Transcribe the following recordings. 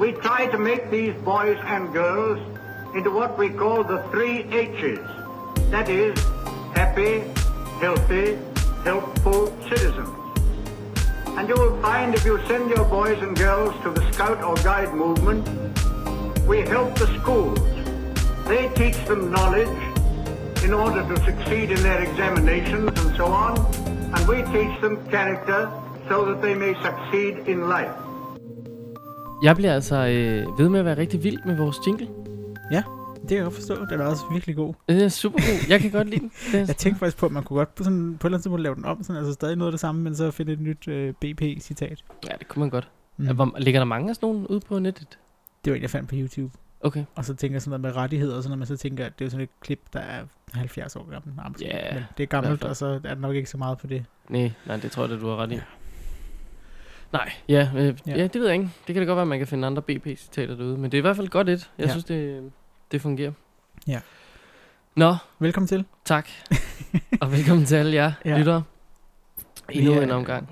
we try to make these boys and girls into what we call the three H's. That is, happy, healthy, helpful citizens. And you will find if you send your boys and girls to the Scout or Guide movement, we help the schools. They teach them knowledge in order to succeed in their examinations and so on, and we teach them character so that they may succeed in life. Jeg bliver altså øh, ved med at være rigtig vild med vores jingle. Ja, det kan jeg godt forstå. Den er også virkelig god. Det er super god. Jeg kan godt lide den. Er, Jeg tænkte faktisk på, at man kunne godt på, sådan, på et eller andet tidspunkt lave den om, sådan, altså stadig noget af det samme, men så finde et nyt øh, BP-citat. ja, det kunne man godt. Mm. Hvor, ligger der mange af sådan nogle ude på nettet? Det var en, jeg fandt på YouTube. Okay. Og så tænker jeg sådan noget med rettigheder og sådan noget, men så tænker jeg, at det er sådan et klip, der er 70 år gammel. Ja, men det er gammelt, og så er der nok ikke så meget på det. Nej, nej, det tror jeg, at du har ret i. Nej, ja, øh, Ja. ja. det ved jeg ikke. Det kan da godt være, at man kan finde andre BP-citater derude. Men det er i hvert fald godt et. Jeg Ja. synes, det, det fungerer. Ja. Nå, Velkommen til. tak. og velkommen til alle jer Ja. lyttere. Endnu er- en omgang.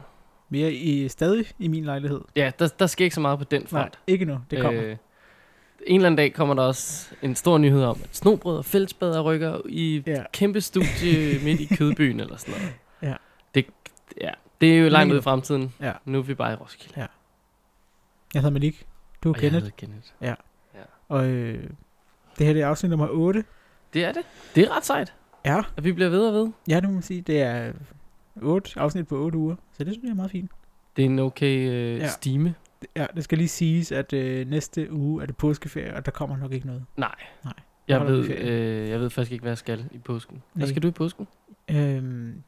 Vi er i, stadig i min lejlighed. Ja, der, der sker ikke så meget på den Nej, front. ikke nu. Det kommer. Øh, en eller anden dag kommer der også en stor nyhed om, at snobrød og fællesbader rykker i Ja. kæmpe studie midt i kødbyen eller sådan noget. Ja. Det, ja, det er jo langt Længe ud nu. i fremtiden. Ja. Nu er vi bare i Roskilde. Jeg hedder Malik. Du er Og jeg Kenneth. hedder Kenneth. Og øh, det her det er afsnit nummer 8. Det er det. Det er ret sejt, Ja, at vi bliver ved og ved. ja, det må man sige. Det er 8 afsnit på 8 uger. Så det synes jeg er meget fint. Det er en okay øh, Ja. ja. stime. Ja, det skal lige siges, at øh, næste uge er det påskeferie, og der kommer nok ikke noget. Nej. Nej. Jeg ved, øh, jeg ved faktisk ikke, hvad jeg skal i påsken. Hvad Nej. skal du i påsken? Øhm,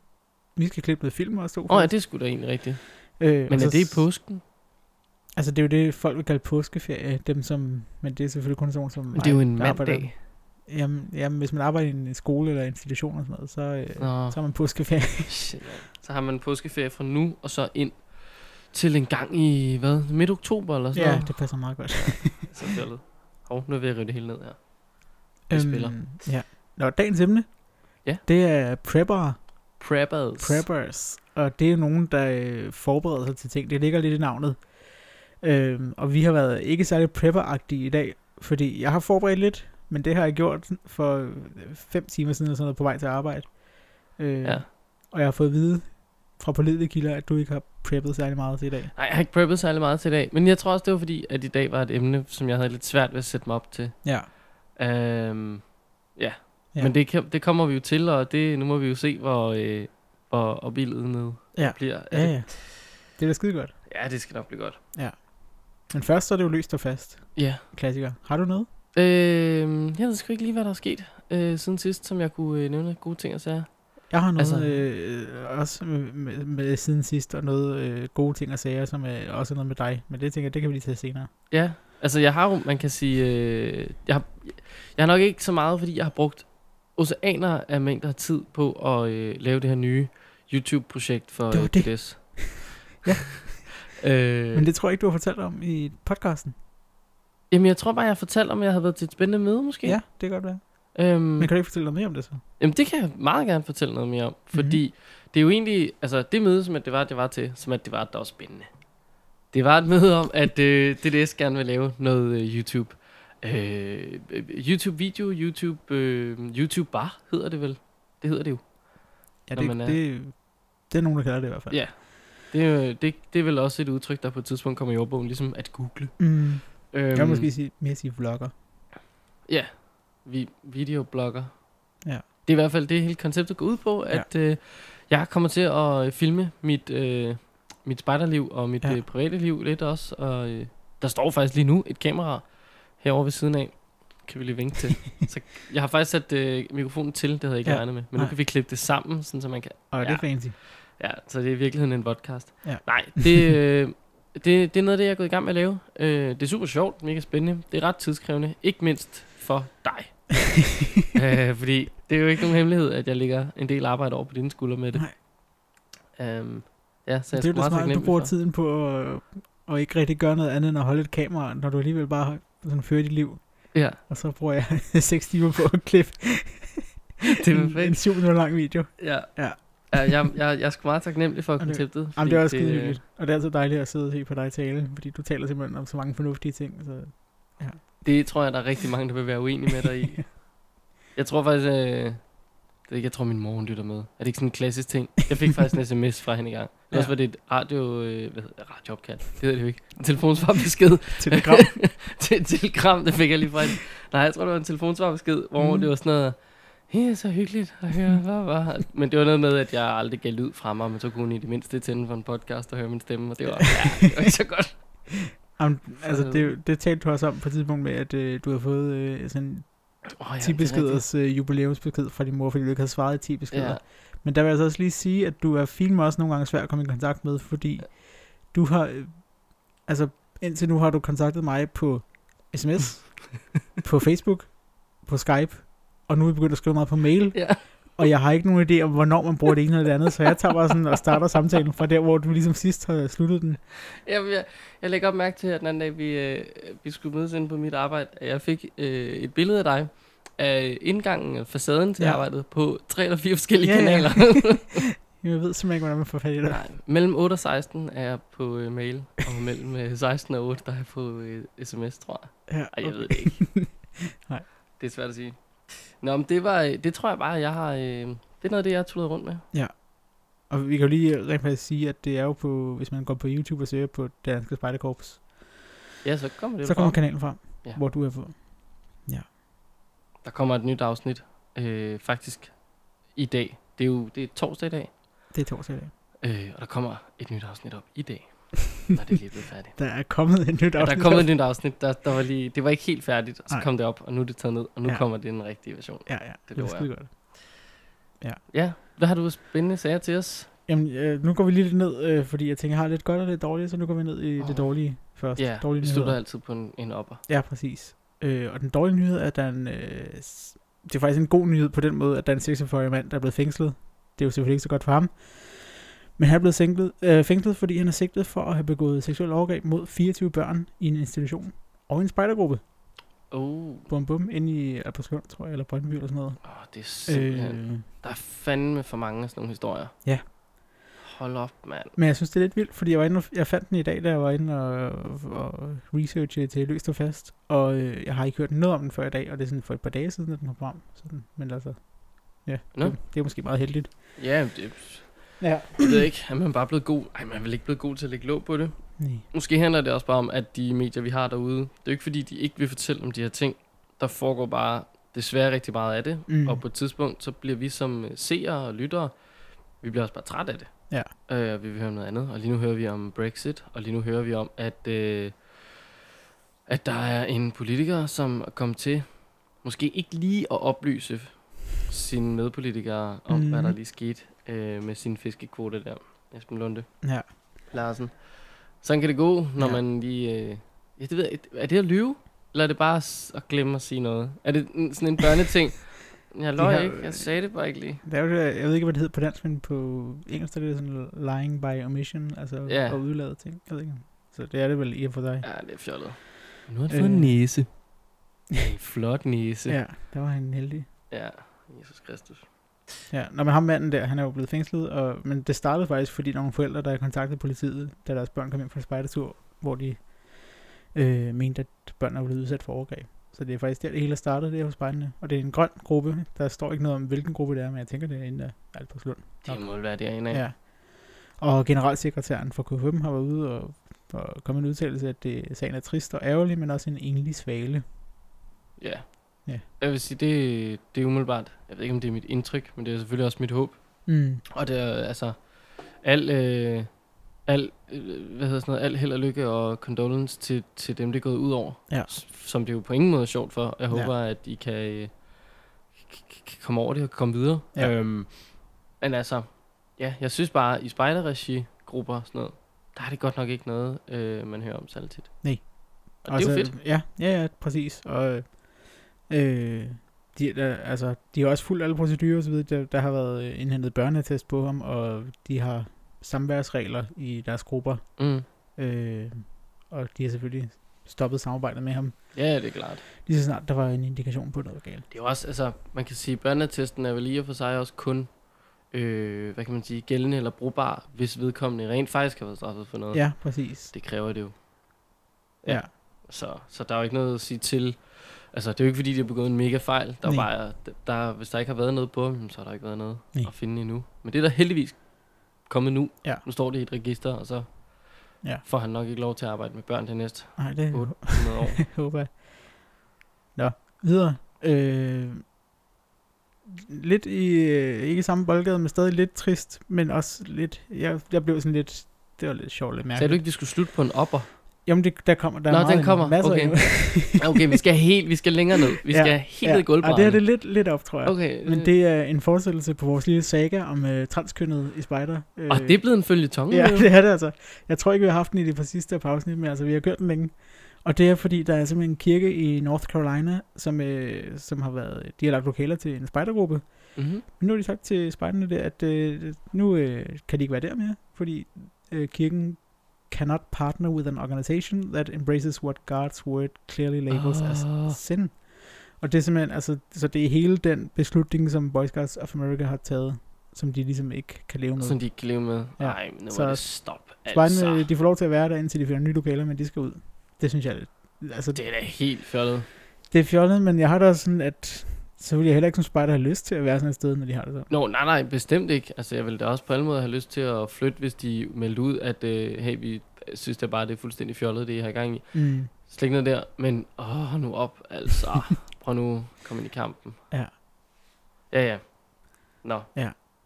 vi skal klippe noget film også. Åh, oh, ja, det skulle da egentlig rigtigt. øh, Men er så det i påsken? Altså, det er jo det, folk vil kalde påskeferie. Dem som, men det er selvfølgelig kun sådan, som... Men det er jo en der arbejder- mandag. Jamen, jamen, hvis man arbejder i en skole eller institution og sådan noget, så, øh, Nå. så har man påskeferie. Shit. Så har man påskeferie fra nu, og så ind til en gang i, hvad, midt oktober eller sådan ja, noget. det passer meget godt. Så fjollet. Hov, nu er jeg ved at rive det hele ned her. Vi spiller. Ja. Nå, dagens emne, Ja. det er prepper, Preppers. preppers. Og det er nogen, der øh, forbereder sig til ting. Det ligger lidt i navnet. Øhm, og vi har været ikke særlig prepper i dag, fordi jeg har forberedt lidt, men det har jeg gjort for øh, fem timer siden, eller sådan noget, på vej til arbejde. Øh, Ja. Og jeg har fået at vide fra pålidelige kilder, at du ikke har preppet særlig meget til i dag. Nej, jeg har ikke preppet særlig meget til i dag. Men jeg tror også, det var fordi, at i dag var et emne, som jeg havde lidt svært ved at sætte mig op til. Ja. Øhm, ja. Ja. ja. Men det, kan, det kommer vi jo til, og det, nu må vi jo se, hvor, øh, hvor opildnet Ja. bliver. Er Ja, det? ja. Det er da skide godt. ja, det skal nok blive godt. Men først så er det jo løst og fast. Ja. Klassiker. Har du noget? Øh, jeg ved sgu ikke lige, hvad der er sket øh, siden sidst, som jeg kunne øh, nævne gode ting og sager. Jeg har noget Altså- øh, også med, med, med siden sidst, og noget øh, gode ting og sager, som er også noget med dig. Men det tænker jeg, det kan vi lige tage senere. Ja, altså jeg har jo, man kan sige, øh, jeg, har, jeg har nok ikke så meget, fordi jeg har brugt oceaner af mængder af tid på at øh, lave det her nye YouTube-projekt for Det var øh, det. PDS. Ja. øh, Men det tror jeg ikke, du har fortalt om i podcasten. Jamen jeg tror bare, jeg har fortalt om, at jeg havde været til et spændende møde måske. Ja, det kan godt være. Øhm, Men kan du ikke fortælle noget mere om det så? Jamen det kan jeg meget gerne fortælle noget mere om, fordi Mhm. det er jo egentlig, altså det møde, som at det var, det var til, som at det var, der var spændende. Det var et møde om, at øh, DDS gerne vil lave noget øh, YouTube. Øh, øh, YouTube-video, YouTube, øh, YouTube-bar hedder det vel. Det hedder det jo. Ja, det, man er- det, det er nogen, der kalder det i hvert fald. Ja. Det, er det, det er vel også et udtryk, der på et tidspunkt kommer i ordbogen, ligesom at google. Mm. Øhm, Jeg måske sige, mere sige vlogger. Ja, vi, videoblogger. Ja. Det er i hvert fald det hele konceptet går ud på, at øh, jeg kommer til at øh, filme mit, øh, mit spejderliv og mit Ja. ja. øh, private liv lidt også. Og øh, der står faktisk lige nu et kamera herovre ved siden af. Kan vi lige vinke til. så jeg har faktisk sat øh, mikrofonen til, det havde jeg ikke Ja. ja. regnet med. Men Nej. nu kan vi klippe det sammen, sådan så man kan... Og det er Ja. fancy. Ja, så det er i virkeligheden en podcast. Ja. Nej, det, øh, det, det er noget af det, jeg er gået i gang med at lave. Øh, det er super sjovt, mega spændende. Det er ret tidskrævende, ikke mindst for dig. øh, fordi det er jo ikke nogen hemmelighed, at jeg lægger en del arbejde over på dine skuldre med det. Nej. Um, ja, så jeg det er jo det smart, du bruger for. tiden på at, og ikke rigtig gøre noget andet end at holde et kamera, når du alligevel bare sådan fører dit liv. Ja, Og så bruger jeg 6 timer på at klippe det er en, en perfekt. 7 minutter lang video. Ja. Ja. Ja, jeg, jeg, jeg er sgu meget taknemmelig for konceptet. Jamen, det er også skide hyggeligt. Og det er altid dejligt at sidde og se på dig tale, fordi du taler simpelthen om så mange fornuftige ting. Så Det tror jeg, der er rigtig mange, der vil være uenige med dig i. Jeg tror faktisk, øh, det er ikke, jeg tror min mor hun lytter med. Er det ikke sådan en klassisk ting? Jeg fik faktisk en sms fra hende i gang. Ja. Ja. Også var det et radio, øh, hvad hedder radioopkald. Det hedder det jo ikke. En telefonsvarbesked. telegram. til telegram, det fik jeg lige fra hende. Nej, jeg tror, det var en telefonsvarbesked, hvor Mhm. det var sådan noget, Hey, så hyggeligt at høre, hvad var Men det var noget med, at jeg aldrig gav lyd fra mig, men så kunne hun i det mindste tænde for en podcast og høre min stemme, og det var, ja, det var ikke så godt. Jamen, altså, det, det talte du også om på et tidspunkt med, at øh, du har fået øh, sådan Oh, ja, 10 beskeders øh, jubilæumsbesked fra din mor, fordi du ikke havde svaret i 10 beskeder. Ja, Men der vil jeg så også lige sige, at du er film også nogle gange svær at komme i kontakt med, fordi du har, øh, altså indtil nu har du kontaktet mig på sms, på Facebook, på Skype, og nu er vi begyndt at skrive meget på mail, ja. og jeg har ikke nogen idé om, hvornår man bruger det ene eller det andet, så jeg tager bare sådan og starter samtalen fra der, hvor du ligesom sidst har sluttet den. Jeg, jeg, jeg lægger op mærke til, at den anden dag, vi, øh, vi skulle mødes inde på mit arbejde, at jeg fik øh, et billede af dig, af indgangen, eller facaden til Ja. ja. arbejdet, på tre eller fire forskellige Ja, ja. kanaler. Jeg ved simpelthen ikke, hvordan man får fat i det. Nej, mellem 8 og 16 er jeg på øh, mail, og mellem øh, 16 og 8, der er jeg på øh, sms, tror jeg. Ja, Ej, jeg ved det ikke. Nej. Det er svært at sige. Nå, men det, var, øh, det tror jeg bare, jeg har... Øh, det er noget af det, jeg har tullet rundt med. Og vi kan jo lige rent faktisk sige, at det er jo på, hvis man går på YouTube og søger på danske spejderkorps, Ja, så kommer det så kommer frem. kanalen frem, Ja. hvor du er på. Der kommer et nyt afsnit, øh, faktisk, i dag. Det er jo det er torsdag i dag. Det er torsdag i dag. Øh, og der kommer et nyt afsnit op i dag, når det er lige blevet færdigt. Der er kommet et nyt Ja, der afsnit. er kommet et nyt afsnit, der, der var lige, det var ikke helt færdigt, og så Nej. kom det op, og nu er det taget ned, og nu Ja. ja. kommer det den rigtige version. Ja, ja, det, lover er skide godt. Ja, hvad har du spændende sager til os? Jamen, øh, nu går vi lige lidt ned, øh, fordi jeg tænker, jeg har lidt godt og lidt dårligt, så nu går vi ned i det Åh. dårlige først. Ja, dårlige vi slutter altid på en, en opper. Ja, præcis. Øh, og den dårlige nyhed er, at der er en, øh, det er faktisk en god nyhed på den måde, at der er en 46-årig mand, der er blevet fængslet. Det er jo selvfølgelig ikke så godt for ham. Men han er blevet sænklet, øh, fængslet, fordi han er sigtet for at have begået seksuel overgreb mod 24 børn i en institution og en spejdergruppe. Oh, Bum bum, inde i Albertslund, tror jeg, eller Brøndby eller sådan noget. oh, det er simpelthen... Øh, Der er fandme for mange af sådan nogle historier. Ja. Hold op, mand. men jeg synes, det er lidt vildt, fordi jeg, var inde og, jeg fandt den i dag, da jeg var inde og, og researche til Løst og Fast. Og øh, jeg har ikke hørt noget om den før i dag, og det er sådan for et par dage siden, at den kom frem. Sådan, men altså, ja, Nå. det, det er måske meget heldigt. Ja, det, Ja. jeg ved ikke, er man bare blevet god? Ej, man er vel ikke blevet god til at lægge låg på det. Nej. Måske handler det også bare om, at de medier, vi har derude, det er jo ikke fordi, de ikke vil fortælle om de her ting. Der foregår bare desværre rigtig meget af det. Mm. Mm. Og på et tidspunkt, så bliver vi som øh, seere og lyttere, vi bliver også bare træt af det. Ja. Øh, og vi vil høre om noget andet. Og lige nu hører vi om Brexit, og lige nu hører vi om, at, øh, at der er en politiker, som er kommet til, måske ikke lige at oplyse sine medpolitikere om, mm. hvad der Mhm. lige skete øh, med sin fiskekvote der. Esben Lunde Ja. Larsen. Sådan kan det gå, når Ja. man lige... Øh, ja, det ved jeg, er det at lyve? Eller er det bare at glemme at sige noget? Er det sådan en børneting? Jeg har- ikke, jeg sagde det bare ikke lige. Det er jo det, jeg ved ikke, hvad det hedder på dansk, men på engelsk er det sådan lying by omission, altså Ja. at udlade ting. Jeg ved ikke. Så det er det vel i og for dig. Ja, det er fjollet. Nu har han Øh. fået en næse. En flot næse. Ja, der var han heldig. ja. Jesus Kristus. Ja, når man har manden der, han er jo blevet fængslet, og, men det startede faktisk, fordi der var nogle forældre, der kontaktede politiet, da deres børn kom ind fra spejdertur, hvor de øh, mente, at børnene var blevet udsat for overgreb. Så det er faktisk der, det hele er startet, det er hos spejderne. Og det er en grøn gruppe. Der står ikke noget om, hvilken gruppe det er, men jeg tænker, det er inde af Albertslund. Det må være derinde af. Ja. Og generalsekretæren for KFM har været ude og, og kommet en udtalelse, at det, sagen er trist og ærgerlig, men også en enlig svale. ja. Ja. Jeg vil sige, det, det er umiddelbart. Jeg ved ikke, om det er mit indtryk, men det er selvfølgelig også mit håb. Mm. Og det er altså al, øh, al, øh, hvad hedder sådan noget, al held og lykke og condolence til, til dem, det er gået ud over. Ja. Som det jo på ingen måde er sjovt for. Jeg Ja. håber, at I kan, øh, kan komme over det og komme videre. Ja. Øhm, men altså, ja, jeg synes bare, i spejderregi-grupper og sådan noget, der er det godt nok ikke noget, øh, man hører om særlig tit. Nej. Og det er jo fedt. Ja, ja, ja, præcis. Og øh, de, der, altså, de har også fulgt alle procedurer og så videre. Der, der har været øh, indhentet børneattest på ham, og de har samværsregler i deres grupper. Mm. Øh, og de har selvfølgelig stoppet samarbejdet med ham, Ja, det er klart. lige så snart der var en indikation på noget galt. Det er også, altså, man kan sige, børneattesten er vel lige for sig også kun øh, hvad kan man sige, gældende eller brugbar, hvis vedkommende rent faktisk har været straffet for noget. Ja, præcis. Det kræver det jo. Ja. Ja. Så, så der er jo ikke noget at sige til. Altså, det er jo ikke fordi, de har begået en mega fejl. Der er bare, der, hvis der ikke har været noget på dem, så har der ikke været noget Nej. at finde endnu. Men det er der heldigvis kommet nu. Ja. Nu står det i et register, og så Ja. får han nok ikke lov til at arbejde med børn de næste Nej, det 800 år. håber jeg. Nå, videre. Øh, lidt i, øh, ikke samme boldgade, men stadig lidt trist, men også lidt, jeg, jeg blev sådan lidt, det var lidt sjovt, lidt mærkeligt. Sagde du ikke, de skulle slutte på en opper? Jamen, det, der kommer, der Nå, er meget den kommer. masser Okay. Okay, vi skal helt, vi skal længere ned. Vi Ja, skal helt ned i gulvbrænden. det er det lidt, lidt op, tror jeg. Okay. Men det er en forestillelse på vores lille saga om uh, transkønnet i spejder. Øh, Og det er blevet en følgetong. Ja, det er det altså. Jeg tror ikke, vi har haft den i det par sidste par afsnit, men altså, vi har kørt den længe. Og det er fordi, der er simpelthen en kirke i North Carolina, som, øh, som har været, de har lagt lokaler til en spejdergruppe. Mm-hmm. Men nu har de sagt til spejderne der, at øh, nu øh, kan de ikke være der mere, fordi øh, kirken cannot partner with an organization that embraces what God's word clearly labels as Ah. sin. Og det er simpelthen, altså, så det er hele den beslutning, som Boy Scouts of America har taget, som de ligesom ikke kan leve med. Som de ikke kan leve med. Ja. Nej, men nu Så må det stoppe. Altså, de får lov til at være der, indtil de finder nye lokaler, men de skal ud. Det synes jeg, altså, det, er da helt fjollet. det er fjollet, men jeg har da sådan, at så vil jeg heller ikke som spejder have lyst til at være sådan et sted, når de har det så. Nå, nej, nej, bestemt ikke. Altså, jeg ville da også på alle måder have lyst til at flytte, hvis de meldte ud, at øh, hey, vi synes da bare, det er fuldstændig fjollet, det I har gang i. Mm. Slet ikke noget der, men åh, nu op, altså. Prøv nu komme ind i kampen. Ja. Ja, ja. Nå,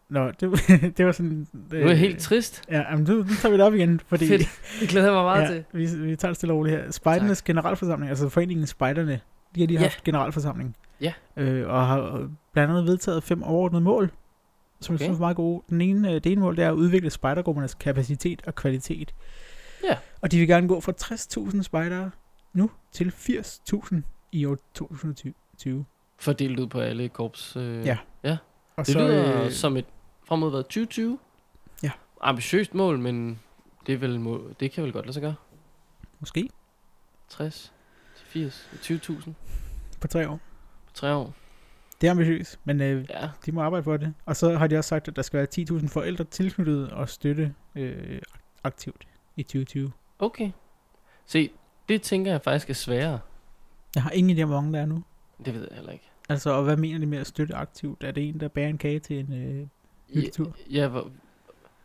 Nå, det, det var sådan... nu er helt trist. Ja, men nu, nu tager vi det op igen, fordi... Fedt. Det glæder jeg mig meget ja, til. vi, vi tager det stille og roligt her. Spejdernes generalforsamling, altså foreningen Spejderne, de har lige Ja. haft generalforsamling. Ja. Øh, og har blandt andet vedtaget fem overordnede mål, som okay. Jeg synes er meget gode. Den ene, øh, det ene mål, det er at udvikle spejdergruppernes kapacitet og kvalitet. Ja. Og de vil gerne gå fra 60.000 spejdere nu til 80.000 i år 2020. Fordelt ud på alle korps. Øh, Ja. Og Det så, lyder øh, som et frem mod hvad, 2020? Ja. Ambitiøst mål, men det, er vel, må, det kan vel godt lade sig gøre. Måske 60 til 80, 20.000 på tre år. Tre år. Det er ambitiøst, men øh, Ja, de må arbejde for det. Og så har de også sagt, at der skal være 10.000 forældre tilknyttet og støtte øh, aktivt i 2020. okay. Se, det tænker jeg faktisk er sværere. Jeg har ingen idé om, hvor mange der er nu. Det ved jeg heller ikke. Altså, og hvad mener de med at støtte aktivt? Er det en, der bærer en kage til en øh, hyttetur? Ja, hvor,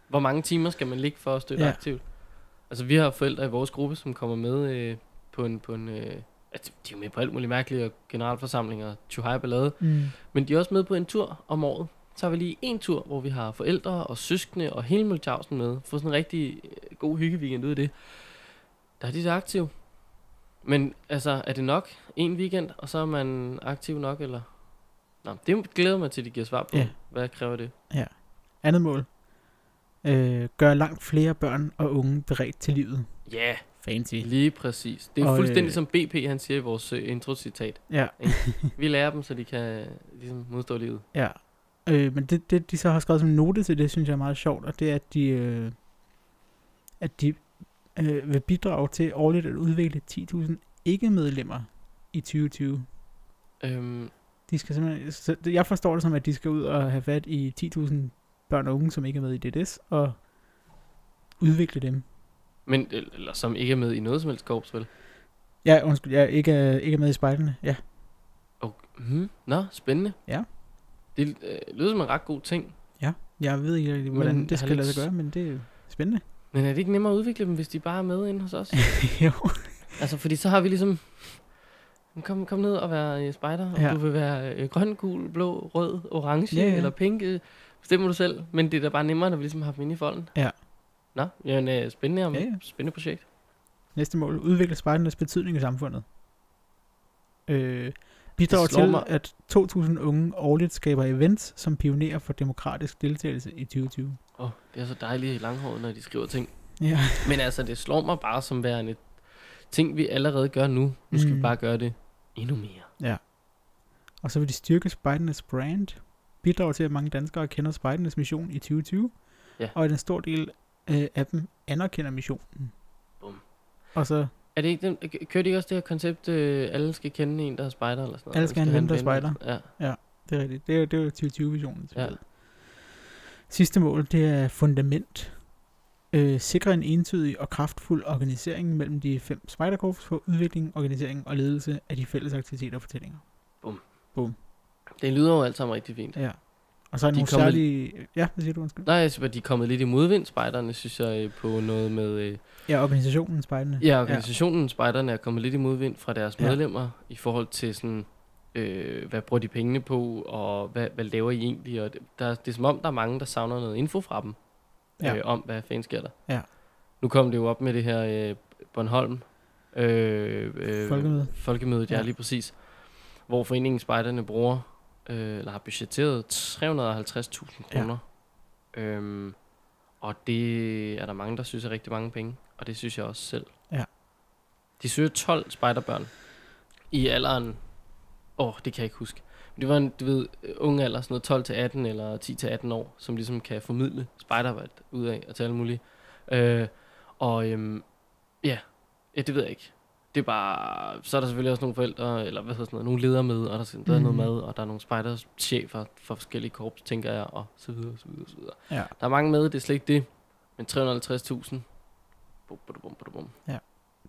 hvor mange timer skal man ligge for at støtte Ja. ja. aktivt? Altså, vi har forældre i vores gruppe, som kommer med øh, på en... På en øh, altså, de er jo med på alt muligt mærkeligt, og generalforsamlinger, tjuhaj ballade. Mm. Men de er også med på en tur om året. Så har vi lige en tur, hvor vi har forældre og søskende og hele Multjavsen med. Få sådan en rigtig øh, god hyggeweekend ud af det. Der er de så aktive. Men altså, er det nok en weekend, og så er man aktiv nok, eller? Nå, det glæder mig til, at de giver svar på. Ja. Hvad kræver det? Andet mål. Øh, gør langt flere børn og unge beredt til livet. Ja, yeah, Fancy. lige præcis. Det er Og, fuldstændig øh, som BP, han siger i vores øh, intro-citat. Ja, Vi lærer dem, så de kan ligesom modstå livet. ja. Øh, men det, det, de så har skrevet som note til det, synes jeg er meget sjovt, og det er, at de, øh, at de øh, vil bidrage til årligt at udvikle 10.000 ikke-medlemmer i 2020. Øhm, De skal simpelthen, så jeg forstår det som, at de skal ud og have fat i 10.000 børn og unge, som ikke er med i DDS, og udvikle dem. Men, eller som ikke er med i noget som helst korps, vel? Ja, undskyld, jeg er ikke, er- ikke er med i spejlene. Ja, Okay. Mm, nå, spændende. Ja. Det øh, lyder som en ret god ting. jeg ved ikke, rigtig, hvordan Men det skal lade sig gøre, men det er spændende. Men er det ikke nemmere at udvikle dem, hvis de bare er med inde hos os? jo. altså, fordi så har vi ligesom... Kom, kom ned og vær øh, spejder, og Ja. du vil være øh, grøn, gul, blå, rød, orange Ja, ja. eller pink. Øh, bestemmer du selv. Men det er da bare nemmere, når vi ligesom har dem inde i folden. Ja. Nå, jamen, øh, spændende, om, Ja, ja. spændende projekt. Næste mål. Udvikle spejdernes betydning i samfundet. Øh, bidrag Det slår til, mig. at 2.000 unge årligt skaber events, som pionerer for demokratisk deltagelse i 2020. Åh, oh, det er så dejligt i langhåret, når de skriver ting. Ja. Men altså, det slår mig bare som værende ting, vi allerede gør nu. Nu skal mm. Vi bare gøre det endnu mere. Og så vil de styrke spejdernes brand. Bidrag til, at mange danskere kender spejdernes mission i 2020. Ja. Og at en stor del øh, af dem anerkender missionen. Bum. Og så Er det ikke den, kører de ikke også det her koncept, øh, alle skal kende en, der er spejder eller sådan noget? Alle skal have en der er Ja. Det er rigtigt. Det er, det er jo 2020-visionen. Ja. Sidste mål, det er fundament. Øh, sikre en entydig og kraftfuld organisering mellem de fem spejderkorps for udvikling, organisering og ledelse af de fælles aktiviteter og fortællinger. Det lyder jo alt sammen rigtig fint. Ja. Og så er De nogle kommer- særlige... Ja, hvad siger du, undskyld? Nej, at de er kommet lidt i modvind, spejderne, synes jeg, øh, på noget med... Øh, Ja, organisationen spejderne. ja, organisationen, spejderne, er kommet lidt i modvind fra deres Ja. medlemmer, i forhold til sådan, øh, hvad bruger de pengene på, og hvad, hvad laver I egentlig? Og det, der, det er som om, der er mange, der savner noget info fra dem, Ja. øh, om hvad fanden sker der. Ja. Nu kom det jo op med det her øh, Bornholm. Øh, øh, Folkemøde. Folkemødet, ja, Ja. lige præcis. Hvor foreningen Spejderne bruger, øh, eller har budgetteret 350.000 Ja. kroner. Øhm, og det er der mange, der synes er rigtig mange penge. Og det synes jeg også selv. Ja. De søger 12 spejderbørn i alderen... Åh, oh, det kan jeg ikke huske. Men det var en, du ved, unge alder, sådan noget 12 til 18 eller 10 til 18 år, som ligesom kan formidle spejderarbejde ud af og til alle mulige. Øh, og øhm, ja, ja, det ved jeg ikke. Det er bare, så er der selvfølgelig også nogle forældre, eller hvad hedder sådan noget, nogle ledere med, og der, er- der er noget Mhm. mad, og der er nogle spejderchefer for forskellige korps, tænker jeg, og så videre, så videre, så videre. Ja. Der er mange med, det er slet ikke det, men 350.000, bum, bum, bum, bum, bum.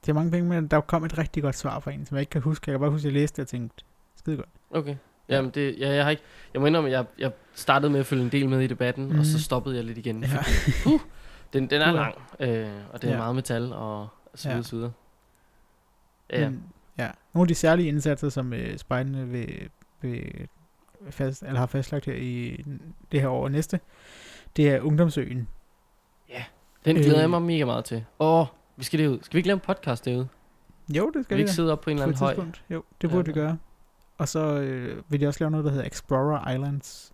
Det er mange penge, men der kom et rigtig godt svar fra en, som jeg ikke kan huske. Jeg kan bare huske, at jeg læste det og tænkte, skide godt. Okay. Jamen det, ja, jeg har ikke, jeg må indrømme, at jeg, jeg startede med at følge en del med i debatten, mm. og så Mhm. stoppede jeg lidt igen. Ja. Den, den er lang, øh, og det er Ja. meget metal og så videre, Ja. så videre. Ja, Men, ja. Nogle af de særlige indsatser, som øh, spejderne vil, vil fast, eller har fastlagt her i det her år og næste, det er Ungdomsøen. den glæder øh, jeg mig mega meget til. Åh, vi skal derud. Skal vi ikke lave en podcast derude? Jo, det Skal skal vi ikke sidde op på en eller anden høj? Jo, det burde Ja. vi gøre. Og så øh, vil de også lave noget, der hedder Explorer Islands,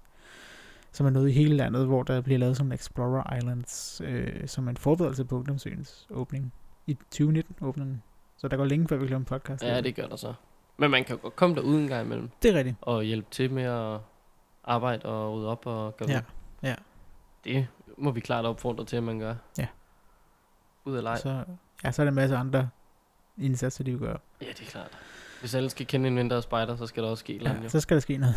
som er noget i hele landet, hvor der bliver lavet som Explorer Islands, øh, som en forberedelse på Ungdomsøens åbning. I 2019 åbner den. Så der går længe, før vi en podcast. Ja, det gør der så. Men man kan godt komme derud en gang imellem, det er rigtigt. og hjælpe til med at arbejde og rydde op og gøre Ja, ja. Det må vi klart opfordre til, at man gør. Ja. Ud af leg. Så, ja, så er der en masse andre indsatser, de vil gøre. Ja, det er klart. Hvis alle skal kende en vinter spejder, så skal der også ske. Ja, jo. så skal der ske noget.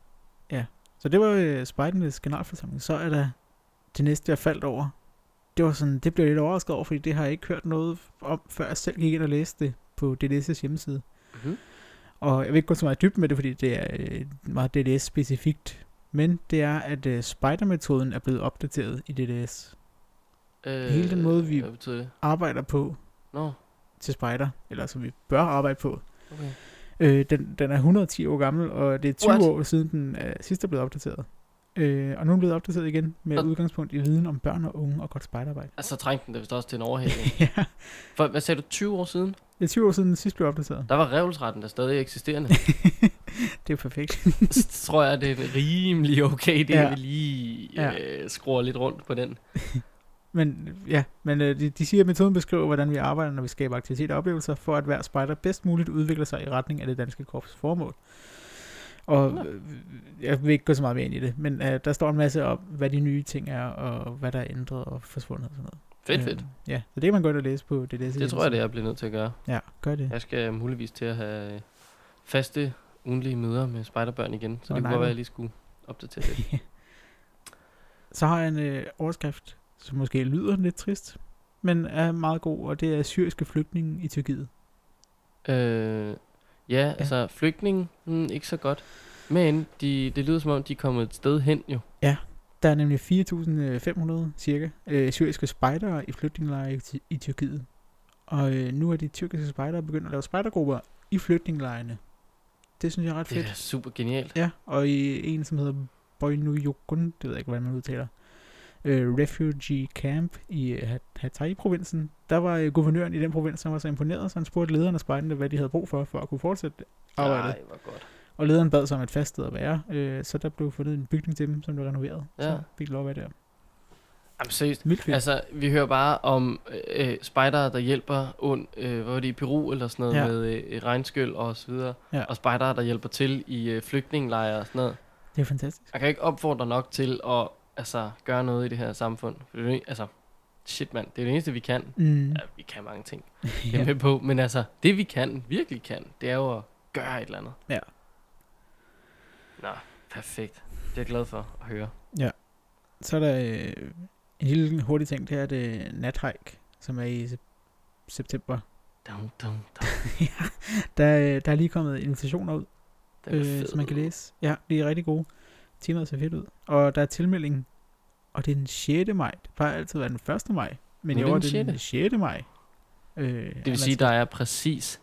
ja, så det var øh, Spejdenes generalforsamling. Så er der det næste, jeg faldt over. Det var sådan, det blev jeg lidt overrasket over, fordi det har jeg ikke hørt noget om, før jeg selv gik ind og læste det på DDS' hjemmeside. Mhm. Og jeg vil ikke gå så meget dybden med det, fordi det er øh, meget DDS-specifikt. Men det er, at øh, spider-metoden er blevet opdateret i DDS. Øh, Hele den måde, vi-? Arbejder på Nå, til spider, eller som vi bør arbejde på. okay. Øh, den, den er 110 år gammel, og det er 20 What? år siden den er sidst er blevet opdateret. Øh, og nu er den blevet opdateret igen med Og- udgangspunkt i viden om børn og unge og godt spejderarbejde. Altså, trængte den det vist også til en overhaling. ja, For, hvad sagde du, 20 år siden? er 20 år siden den sidst blev opdateret. Der var revelsretten der stadig eksisterende. det er perfekt. så tror jeg, det er rimelig okay, det Ja. ja. vi lige Ja. øh, skruer lidt rundt på den. Men ja, men øh, de, de siger, at metoden beskriver, hvordan vi arbejder, når vi skaber aktiviteter og oplevelser, for at hver spejder bedst muligt udvikler sig i retning af det danske korps formål. Og Nå. øh, jeg vil ikke gå så meget mere ind i det, men øh, der står en masse om, hvad de nye ting er, og hvad der er ændret og forsvundet og sådan noget. Fedt, fedt. Øh, ja, så det kan man ind og læse på DDS. Det tror jeg, det er jeg bliver nødt til at gøre. Ja, gør det. Jeg skal muligvis til at have faste ugenlige møder med spejderbørn igen, så Åh, det kunne godt være, at jeg lige skulle opdatere det. Så har jeg en øh, overskrift, som måske lyder lidt trist, men er meget god, og det er syriske flygtninge i Tyrkiet. øh, ja, ja, altså flygtning, hmm, ikke så godt. Men de, det lyder som om, de er kommet et sted hen jo. Der er nemlig 4.500 cirka øh, syriske spejdere i flygtningelejre i, i Tyrkiet. Og øh, nu er de tyrkiske spejdere begyndt at lave spejdergrupper i flygtningelejrene. Det synes jeg er ret Det er fedt. super genialt. Ja, og i en, som hedder Boynuyukun, det ved jeg ikke, hvordan man udtaler, øh, Refugee Camp i øh, Hat- Hatay-provinsen, der var øh, guvernøren i den provins, som var så imponeret, så han spurgte lederne af spejderne, hvad de havde brug for, for at kunne fortsætte arbejdet. Nej, hvor godt. Og lederen bad sig om et fast sted at være, øh, så der blev fundet en bygning til dem, som blev renoveret. Ja. Så fik de lov at være der. Jamen seriøst, Vildt fedt. Altså, vi hører bare om øh, spejdere, der hjælper und, øh, hvad var det, i Peru eller sådan noget, ja. med øh, regnskyld og så videre. Ja. Og spejdere, der hjælper til i øh, flygtningelejre og sådan noget. det er fantastisk. Jeg kan ikke opfordre nok til at altså, gøre noget i det her samfund. For er, altså, shit mand, det er det eneste, vi kan. Mm. Ja, vi kan mange ting. Jeg er ja. med på, men altså, det vi kan, virkelig kan, det er jo at gøre et eller andet. Ja. Nå, perfekt. Det er jeg glad for at høre. Så er der øh, en lille hurtig ting, det er det nathike, som er i sep- september. Dum, dum, dum. Der, øh, der er lige kommet invitationer ud, øh, som man kan læse. Ja, de er rigtig gode. Temaet ser fedt ud. Og der er tilmelding, og det er den 6. maj. Det plejer altid at være den 1. maj. Men i år er det det den den 6. maj. Øh, Det vil sige, der er præcis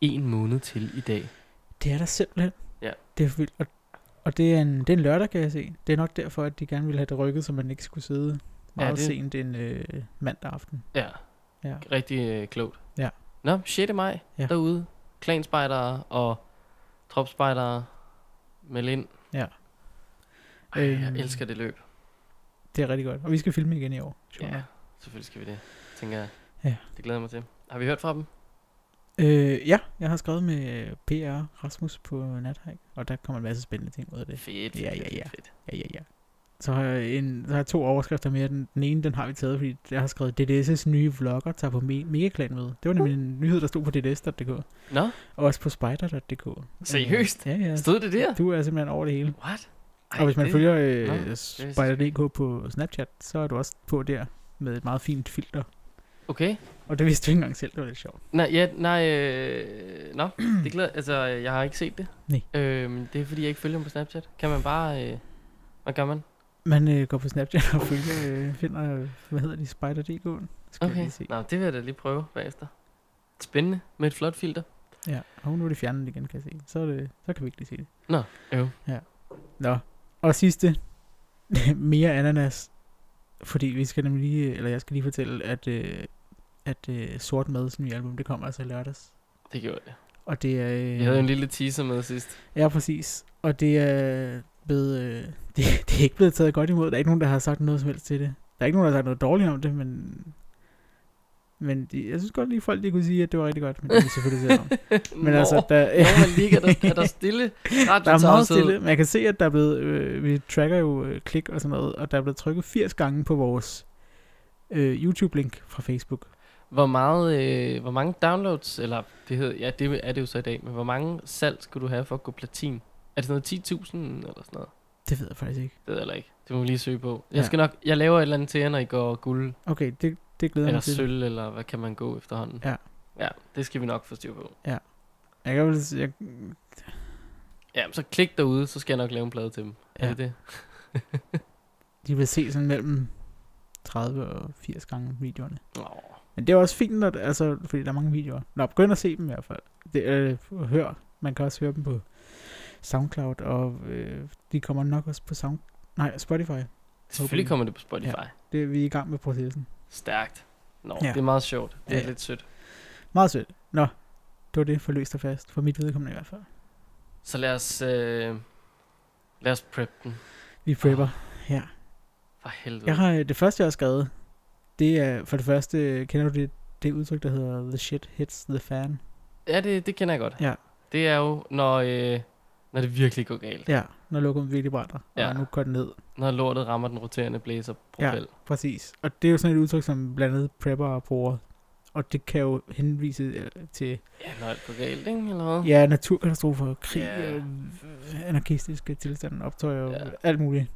en måned til i dag. Det er der simpelthen. Ja. Det er vildt. Og, og det, er en, det er en lørdag, kan jeg se. Det er nok derfor, at de gerne ville have det rykket, så man ikke skulle sidde meget det- ja, sent en øh, mandag aften. Ja, Ja. rigtig øh, klogt. Ja. Nå, 6. maj Ja. derude. Klanspejdere og tropspejdere meld ind. Ja. Ej, jeg Øhm. elsker det løb. Det er rigtig godt. Og vi skal filme igen i år. sjovt Ja, selvfølgelig skal vi det, tænker jeg. Ja. Det glæder jeg mig til. Har vi hørt fra dem? Øh, ja, jeg har skrevet med PR Rasmus på Nathike, og der kommer en masse spændende ting ud af det. Fedt, Ja, ja, ja. fedt. Ja, ja, ja. Så har jeg, en, så har jeg to overskrifter mere. Den, den ene, den har vi taget, fordi jeg har skrevet, DDS' nye vlogger tager på me- Megaklan med. Det var nemlig en nyhed, der stod på dds.dk. Nå, Og også på spider.dk. Seriøst? Ja, ja. stod det der? Du er simpelthen over det hele. What? Og hvis man det- følger øh, spider.dk på Snapchat, så er du også på der med et meget fint filter. Okay. Og det vidste du ikke engang selv, det var lidt sjovt. Nej, ja, nej, øh, nå, det glæder, altså, jeg har ikke set det. Nej. Øhm, det er fordi, jeg ikke følger dem på Snapchat. Kan man bare, øh, hvad gør man? Man øh, går på Snapchat og følger, øh, finder, hvad hedder de, spider.dk. Skal jeg Okay, nå, det vil jeg da lige prøve bagefter. Spændende, med et flot filter. Ja, og nu er det fjernet igen, kan jeg se. Så, er det, så kan vi ikke lige se det. Nå, jo. Nå, og sidste, mere ananas. Fordi vi skal nemlig lige, eller jeg skal lige fortælle, at, øh, at øh, Sort Mads nye album, det kommer altså i lørdags. Det gjorde det. Og det er... Øh, Vi havde en lille teaser med sidst. Ja, præcis. Og det er blevet... Øh, det, det er ikke blevet taget godt imod. Der er ikke nogen, der har sagt noget som helst til det. Der er ikke nogen, der har sagt noget dårligt om det, men... Men de, jeg synes godt lige, folk de kunne sige, at det var rigtig godt. Men det er selvfølgelig selv om. Men Nå, altså, der, lige, er der, er der stille der er meget stille. Men jeg kan se, at der er blevet... Øh, vi tracker jo øh, klik og sådan noget, og der er blevet trykket 80 gange på vores øh, YouTube-link fra Facebook. Hvor, meget, øh, hvor mange downloads, eller det hed, ja, det er det jo så i dag, men hvor mange salg skulle du have for at gå platin? Er det sådan noget 10.000 eller sådan noget? Det ved jeg faktisk ikke. Det ved jeg ikke. Det må vi lige søge på. Jeg Ja. skal nok, jeg laver et eller andet til jer, når I går guld Okay, det, det glæder eller mig til. sølv, eller hvad kan man gå efterhånden. Ja. Ja, det skal vi nok få styr på. Jeg kan vel, jeg, Ja, så klik derude, så skal jeg nok lave en plade til dem. Ja. Er Ja. det det? de vil se sådan mellem 30 og 80 gange videoerne. Åh, Men det er også fint, det- altså, fordi der er mange videoer. Nå, begynd at se dem i hvert fald. Det, øh, hør. Man kan også høre dem på SoundCloud, og øh, de kommer nok også på Sound... Nej, Spotify. Selvfølgelig kommer det på Spotify. Ja. Det er vi er i gang med processen. Stærkt. Nå, Ja. ja. det er meget sjovt. Det er Ja. lidt sødt. Meget sødt. Nå, det var det for løst og fast. For mit vedkommende i hvert fald. Så lad os, øh, lad os prep den. Vi prepper. Ja. For helvede. Jeg har, det første, jeg har skrevet, det er for det første, kender du det, det udtryk, der hedder The shit hits the fan? Ja, det, det kender jeg godt. Ja. Det er jo, når, øh, når det virkelig går galt. Ja, når lokummet virkelig brænder, Ja. og nu går det ned. Når lortet rammer den roterende blæser propel. Præcis. Og det er jo sådan et udtryk, som blandt andet prepper bruger. Og det kan jo henvise øh, til Ja, når alt går galt, ikke? Eller hvad? ja, naturkatastrofer, krig, Ja. yeah. anarkistiske tilstande, optøjer og Ja. alt muligt.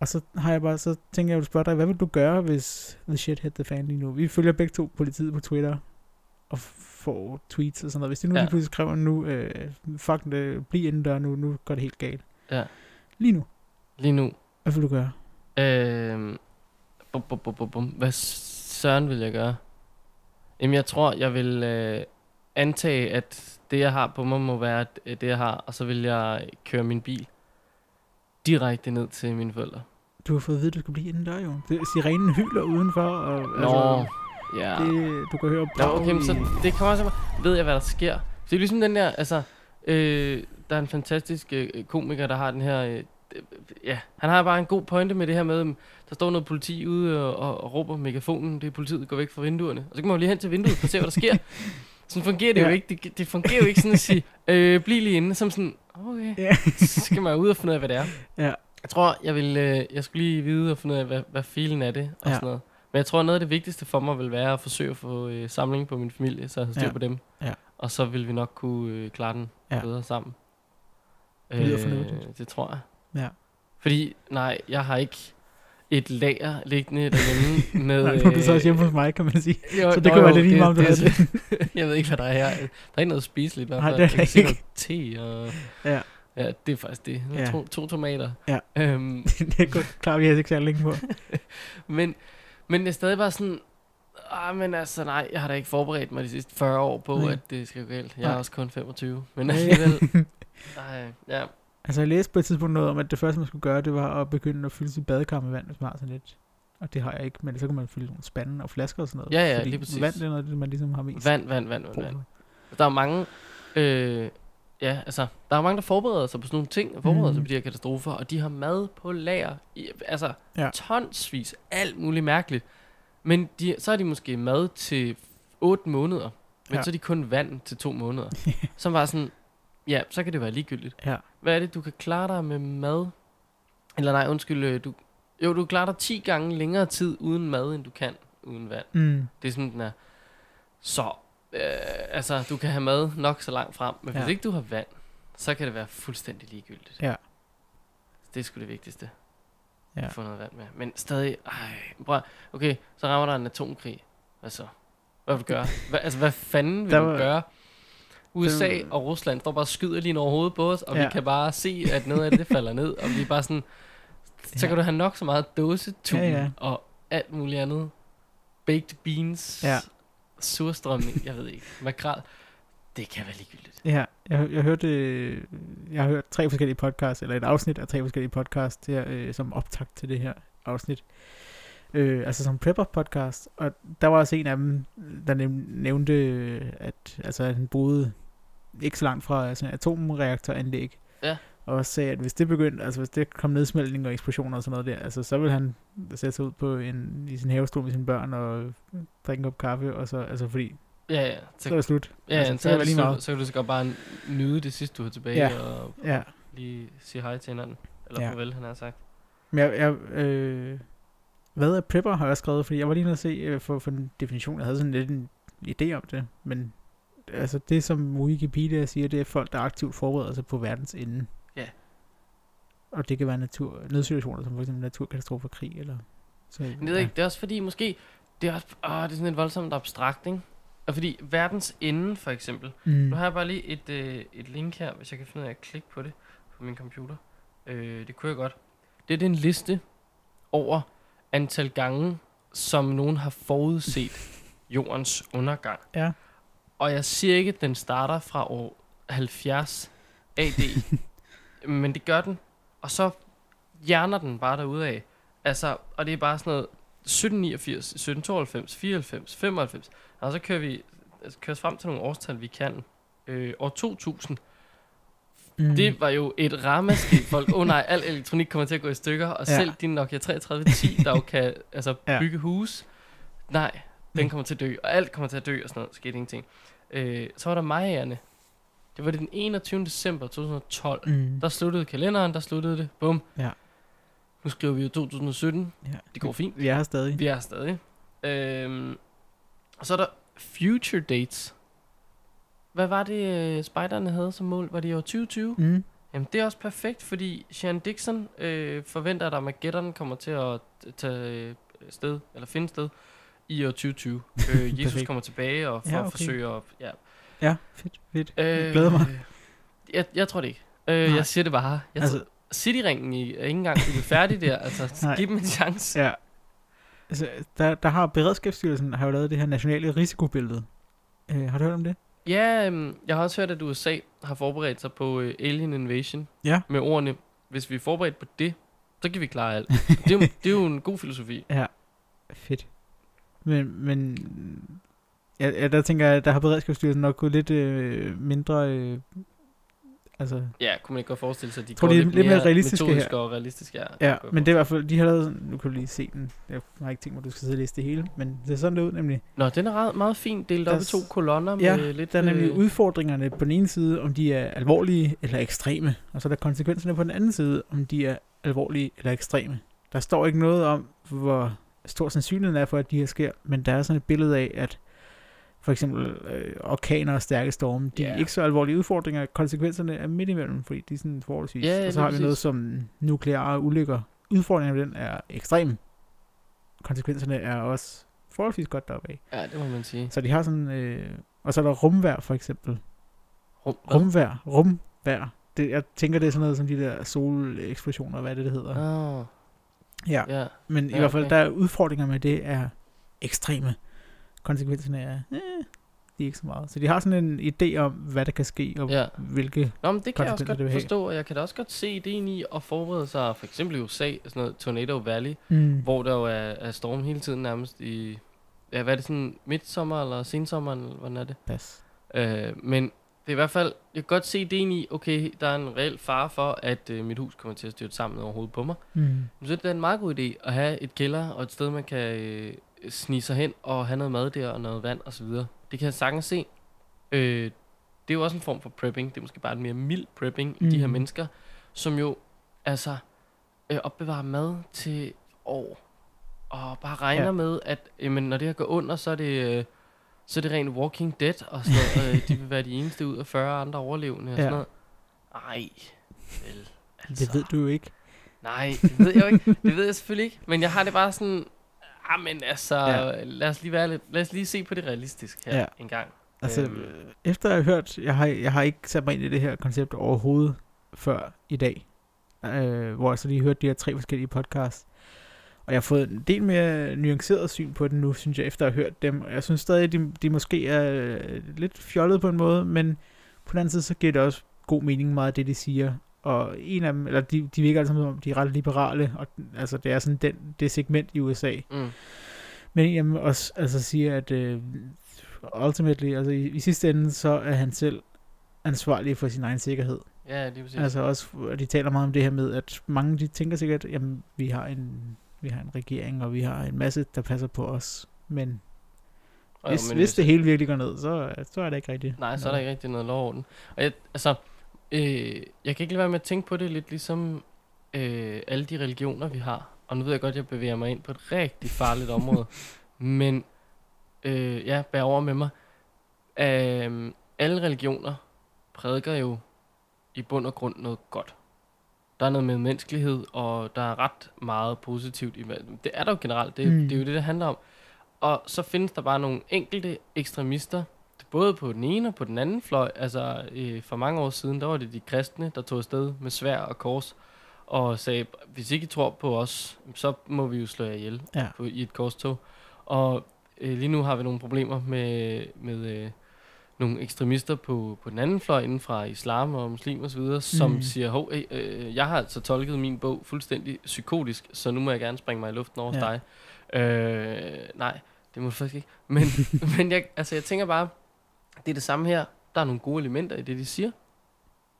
Og så har jeg bare, så tænker jeg, at spørge dig, hvad vil du gøre, hvis the shit hit the fan lige nu? Vi følger begge to politiet på Twitter og får tweets og sådan noget. Hvis de nu Ja. lige pludselig skriver nu, øh, fuck det, bliv indendør nu, nu går det helt galt. Ja. Lige nu, Lige nu. hvad vil du gøre? Øh, bum, bum, bum, bum, bum. Hvad søren vil jeg gøre? Jamen, jeg tror, jeg vil øh, antage, at det, jeg har på mig, må være øh, det, jeg har. Og så vil jeg køre min bil direkte ned til mine forældre. Du har fået at vide, at du skal blive indendør jo. Det, sirenen hyler udenfor, og Nå, ja. det, du kan høre Ja, brag okay, men så det kommer også ved jeg, hvad der sker. Så det er ligesom den der, altså, øh, der er en fantastisk øh, komiker, der har den her, øh, ja, han har bare en god pointe med det her med, øh, der står noget politi ude og, og, og råber megafonen, det er politiet, går væk fra vinduerne. Og så kan man jo lige hen til vinduet og se, hvad der sker. Sådan fungerer det. Ja. jo ikke. Det, det fungerer jo ikke sådan at sige, øh, bliv lige inde, som sådan, okay, Ja. så skal man ud og finde ud af, hvad det er. Ja. Jeg tror, jeg vil, øh, jeg skulle lige vide og finde ud af, hvad, hvad filen er det, og Ja. sådan noget. Men jeg tror, noget af det vigtigste for mig vil være at forsøge at få øh, samling på min familie, så jeg har styr Ja. på dem. Ja. Og så vil vi nok kunne øh, klare den Ja. bedre sammen. Øh, Det lyder fornuftigt. Det tror jeg. Ja. Fordi, nej, jeg har ikke... et lager liggende derhjemme med... Nej, nu er du så også hjemme øh, hos mig, kan man sige. jo, Så det kan jo, være lidt lige meget, om du det, det, Jeg ved ikke, hvad der er her. Der er ikke noget spiseligt. Nej, det er der ikke. noget te og... Ja. Ja, det er faktisk det. Ja. To, to tomater. Ja. Øhm, det er godt klart, vi har ikke særlig længe på. men, men det er stadig bare sådan... Ah, men altså nej, jeg har da ikke forberedt mig de sidste 40 år på, Nej. at det skal gå galt. Jeg Nej. er også kun 25. Men alligevel... Nej, ja. Altså, jeg læste på et tidspunkt noget om, at det første, man skulle gøre, det var at begynde at fylde sit badekar med vand, hvis man har sådan lidt. Og det har jeg ikke, men så kan man fylde nogle spande og flasker og sådan noget. Ja, ja, fordi lige præcis. Vand, det er noget, det, man ligesom har mest Vand, vand, vand, vand, vand. Der er mange... Øh, ja, altså, der er mange, der forbereder sig på sådan nogle ting, og forbereder Mhm. sig på de her katastrofer, og de har mad på lager. I, altså, Ja. tonsvis, alt muligt mærkeligt. Men de, så er de måske mad til 8 måneder, men Ja. ja. så er de kun vand til to måneder. Som var sådan, ja, så kan det være ligegyldigt. Ja. Hvad er det, du kan klare dig med mad? Eller nej, undskyld, øh, du, jo, du klarer dig 10 gange længere tid uden mad, end du kan uden vand. Mm. Det er sådan, den er. Så, øh, altså, du kan have mad nok så langt frem, men ja. Hvis ikke du har vand, så kan det være fuldstændig ligegyldigt. Ja. Det er sgu det vigtigste. Ja. At få noget vand med. Men stadig, ej, at- okay, så rammer der en atomkrig. Hvad så? Hvad vil du gøre? Hva, altså, hvad fanden vil Der du var- gøre? USA Det- og Rusland står bare og skyder lige over hovedet på os, og. Ja. vi kan bare se, at noget af det falder ned, og vi er bare sådan, så Ja. kan du have nok så meget dåsetun Ja, ja. og alt muligt andet. Baked beans, Ja. Surstrømning, jeg ved ikke, makrel. Det kan være ligegyldigt. Ja, jeg, jeg hørte, øh, jeg har hørt tre forskellige podcasts, eller et afsnit af tre forskellige podcasts, der, øh, som optakt til det her afsnit. Øh, altså som prepper podcast, og der var også en af dem, der næv- nævnte, øh, at altså, at han boede ikke så langt fra sådan et atomreaktoranlæg. Ja. Og sagde, at hvis det begyndte, altså hvis det kom nedsmeltning og eksplosioner og sådan noget der, altså så ville han sætte sig ud på en, i sin havestol med sine børn og drikke en kop kaffe, og så, altså fordi, Ja, ja. så Så, er det slut. ja, altså, så så, det lige så, meget. så, kan du så godt bare nyde det sidste, du har tilbage, Ja. ja. og Ja. lige sige hej til hinanden. Eller Ja. farvel, han har sagt. Men jeg, jeg øh, hvad er prepper, har jeg skrevet, fordi jeg var lige nødt at se øh, for, for en definition. Jeg havde sådan lidt en idé om det, men altså det, som Wikipedia siger, det er folk, der aktivt forbereder sig på verdens ende. Ja. Og det kan være natur, nødsituationer, som for eksempel naturkatastrofer, krig eller... Så, Men det, jeg ikke, det er også fordi, måske, det er, også, åh, det er sådan lidt voldsomt abstrakt, ikke? Og fordi verdens ende, for eksempel. Mm. Nu har jeg bare lige et, øh, et link her, hvis jeg kan finde ud af at klikke på det på min computer. Øh, det kunne jeg godt. Det er det er en liste over antal gange, som nogen har forudset jordens undergang. Ja. Og jeg siger ikke, at den starter fra år 70 AD, men det gør den. Og så hjerner den bare derude af. Altså, og det er bare sådan noget 1789, 1792, 94, 95. Og så kører vi altså, kører frem til nogle årstal, vi kan. Øh, år 2000, mm. det var jo et ramaskrig. Folk, åh oh, nej, al elektronik kommer til at gå i stykker. Og Ja. selv din Nokia 3310, der jo kan altså, Ja. bygge hus, nej, den Mm. kommer til at dø. Og alt kommer til at dø og sådan noget. Skete ingenting. Øh, så var der Mayaerne. Det var den 21. december 2012. Mm. Der sluttede kalenderen, der sluttede det. Bum. Ja. Nu skriver vi jo 2017. ja. Det går fint. Vi er her stadig. Vi er her stadig. Øhm, og så er der future dates. Hvad var det, øh, spejderne havde som mål? Var det i år 2020? Mm. Jamen, det er også perfekt, fordi Sean Dixon øh, forventer, at Armageddon kommer til at tage øh, sted, eller finde sted, i år 2020. øh, Jesus kommer tilbage og for Ja, okay. forsøger at... Ja. Ja, fedt, fedt. Øh, Jeg glæder mig. Jeg, jeg tror det ikke. Øh, Nej. jeg siger det bare. Jeg Altså- altså, Cityringen i, er ikke engang blevet færdig der. Altså, Nej. giv dem en chance. Ja. Altså, der, der har Beredskabsstyrelsen har jo lavet det her nationale risikobillede. Øh, har du hørt om det? Ja, øhm, jeg har også hørt, at USA har forberedt sig på øh, Alien Invasion. Ja. Med ordene, hvis vi er forberedt på det, så kan vi klare alt. det, er jo, det er jo en god filosofi. Ja, fedt. Men, men ja, ja, der tænker jeg, der har Beredskabsstyrelsen nok gået lidt øh, mindre... Øh, altså, Ja, kunne man ikke godt forestille sig, at de Tror, går de er lidt, lidt mere realistiske her. og realistisk. Ja, ja, men det er i hvert fald, de har lavet, nu kan du lige se den. Jeg har ikke tænkt mig, at du skal sidde og læse det hele, men det er sådan det ud nemlig. Nå, den er ret, meget fint delt op i to kolonner Ja, med lidt... Der er nemlig øh, udfordringerne på den ene side, om de er alvorlige eller ekstreme, og så er der konsekvenserne på den anden side, om de er alvorlige eller ekstreme. Der står ikke noget om, hvor stor sandsynligheden er for, at de her sker, men der er sådan et billede af, at for eksempel øh, orkaner og stærke storme, de Ja. er ikke så alvorlige udfordringer. Konsekvenserne er midt imellem, fordi de er sådan forholdsvis. Ja, og så har vi noget som nukleare ulykker udfordringen ved den er ekstrem. Konsekvenserne er også forholdsvis godt deroppe af. Ja, det må man sige. Så de har sådan, øh, og så er der rumvær for eksempel. Rum? Rumvær, rumvær. Det, jeg tænker, det er sådan noget som de der soleksplosioner, hvad er det, det hedder. Åh, Ja, ja. men i Ja, hvert fald, okay. der er udfordringer med det er ekstreme. Konsekvenserne er, eh, de er ikke så meget. Så de har sådan en idé om, hvad der kan ske, og Ja. hvilke... Nå, men det kan jeg også godt det forstå, og jeg kan da også godt se ideen i at forberede sig, for eksempel i USA, sådan noget Tornado Valley, Mm. hvor der jo er, er storm hele tiden nærmest i, ja, hvad er det sådan, midtsommer eller sensommer, eller hvordan er det? Pas. Øh, men det er i hvert fald, jeg kan godt se ideen i, okay, der er en reel fare for, at øh, mit hus kommer til at styrte sammen over hovedet på mig. Mm. Men så er det en meget god idé at have et kælder og et sted, man kan øh, snige sig hen og have noget mad der og noget vand osv. Det kan jeg sagtens se. Øh, det er jo også en form for prepping. Det er måske bare en mere mild prepping mm. i de her Mm. mennesker, som jo altså øh, opbevarer mad til år. Og bare regner Ja. ja. med, at jamen, når det her går under, så er det... Øh, så er det rent Walking Dead og sådan noget. øh, de vil være de eneste ud af 40 andre overlevende og Ja. sådan noget. Ej, vel, altså. Det ved du jo ikke. Nej, det ved jeg jo ikke. Det ved jeg selvfølgelig ikke. Men jeg har det bare sådan... Ah, men altså, Ja. lad os lige være lidt, lad os lige se på det realistisk her Ja. en gang. Altså, Øhm. øh, efter at have hørt, jeg har, jeg har ikke sat mig ind i det her koncept overhovedet før i dag, øh, hvor jeg så lige hørte de her tre forskellige podcasts. Og jeg har fået en del mere nuanceret syn på den nu, synes jeg, efter at have hørt dem. Og jeg synes stadig, at de, de måske er øh, lidt fjollet på en måde, men på den anden side, så giver det også god mening meget af det, de siger. Og en af dem, eller de, de virker altså som om, de er ret liberale, og altså det er sådan den, det segment i USA, Mm. men en af dem også altså, siger, at øh, ultimately, altså i, i sidste ende, så er han selv ansvarlig for sin egen sikkerhed. Ja, lige præcis. Altså også, og de taler meget om det her med, at mange de tænker sikkert, jamen vi har en, vi har en regering, og vi har en masse, der passer på os. Men hvis, men hvis det hele virkelig går ned, så, så er det ikke rigtigt. Nej, så er der ikke rigtig noget lov over den. Og jeg, altså, øh, jeg kan ikke lade være med at tænke på det lidt ligesom øh, alle de religioner, vi har. Og nu ved jeg godt, at jeg bevæger mig ind på et rigtig farligt område. Men øh, ja, bær over med mig. Øh, alle religioner prædiker jo i bund og grund noget godt. Der er noget med menneskelighed, og der er ret meget positivt i Det er der jo generelt, det, mm. det er jo det, det handler om. Og så findes der bare nogle enkelte ekstremister, både på den ene og på den anden fløj. Altså, øh, for mange år siden, der var det de kristne, der tog afsted med svær og kors, og sagde, hvis ikke I tror på os, så må vi jo slå jer ihjel Ja. på, i et korstog. Og øh, lige nu har vi nogle problemer med, med øh, nogle ekstremister på, på den anden fløj inden fra islam og muslim osv., videre, som Mm. mm. siger, hov, øh, øh, jeg har altså tolket min bog fuldstændig psykotisk, så nu må jeg gerne springe mig i luften over ja. dig. Øh, nej, det må du faktisk ikke. Men, men jeg, altså, jeg tænker bare, det er det samme her. Der er nogle gode elementer i det, de siger.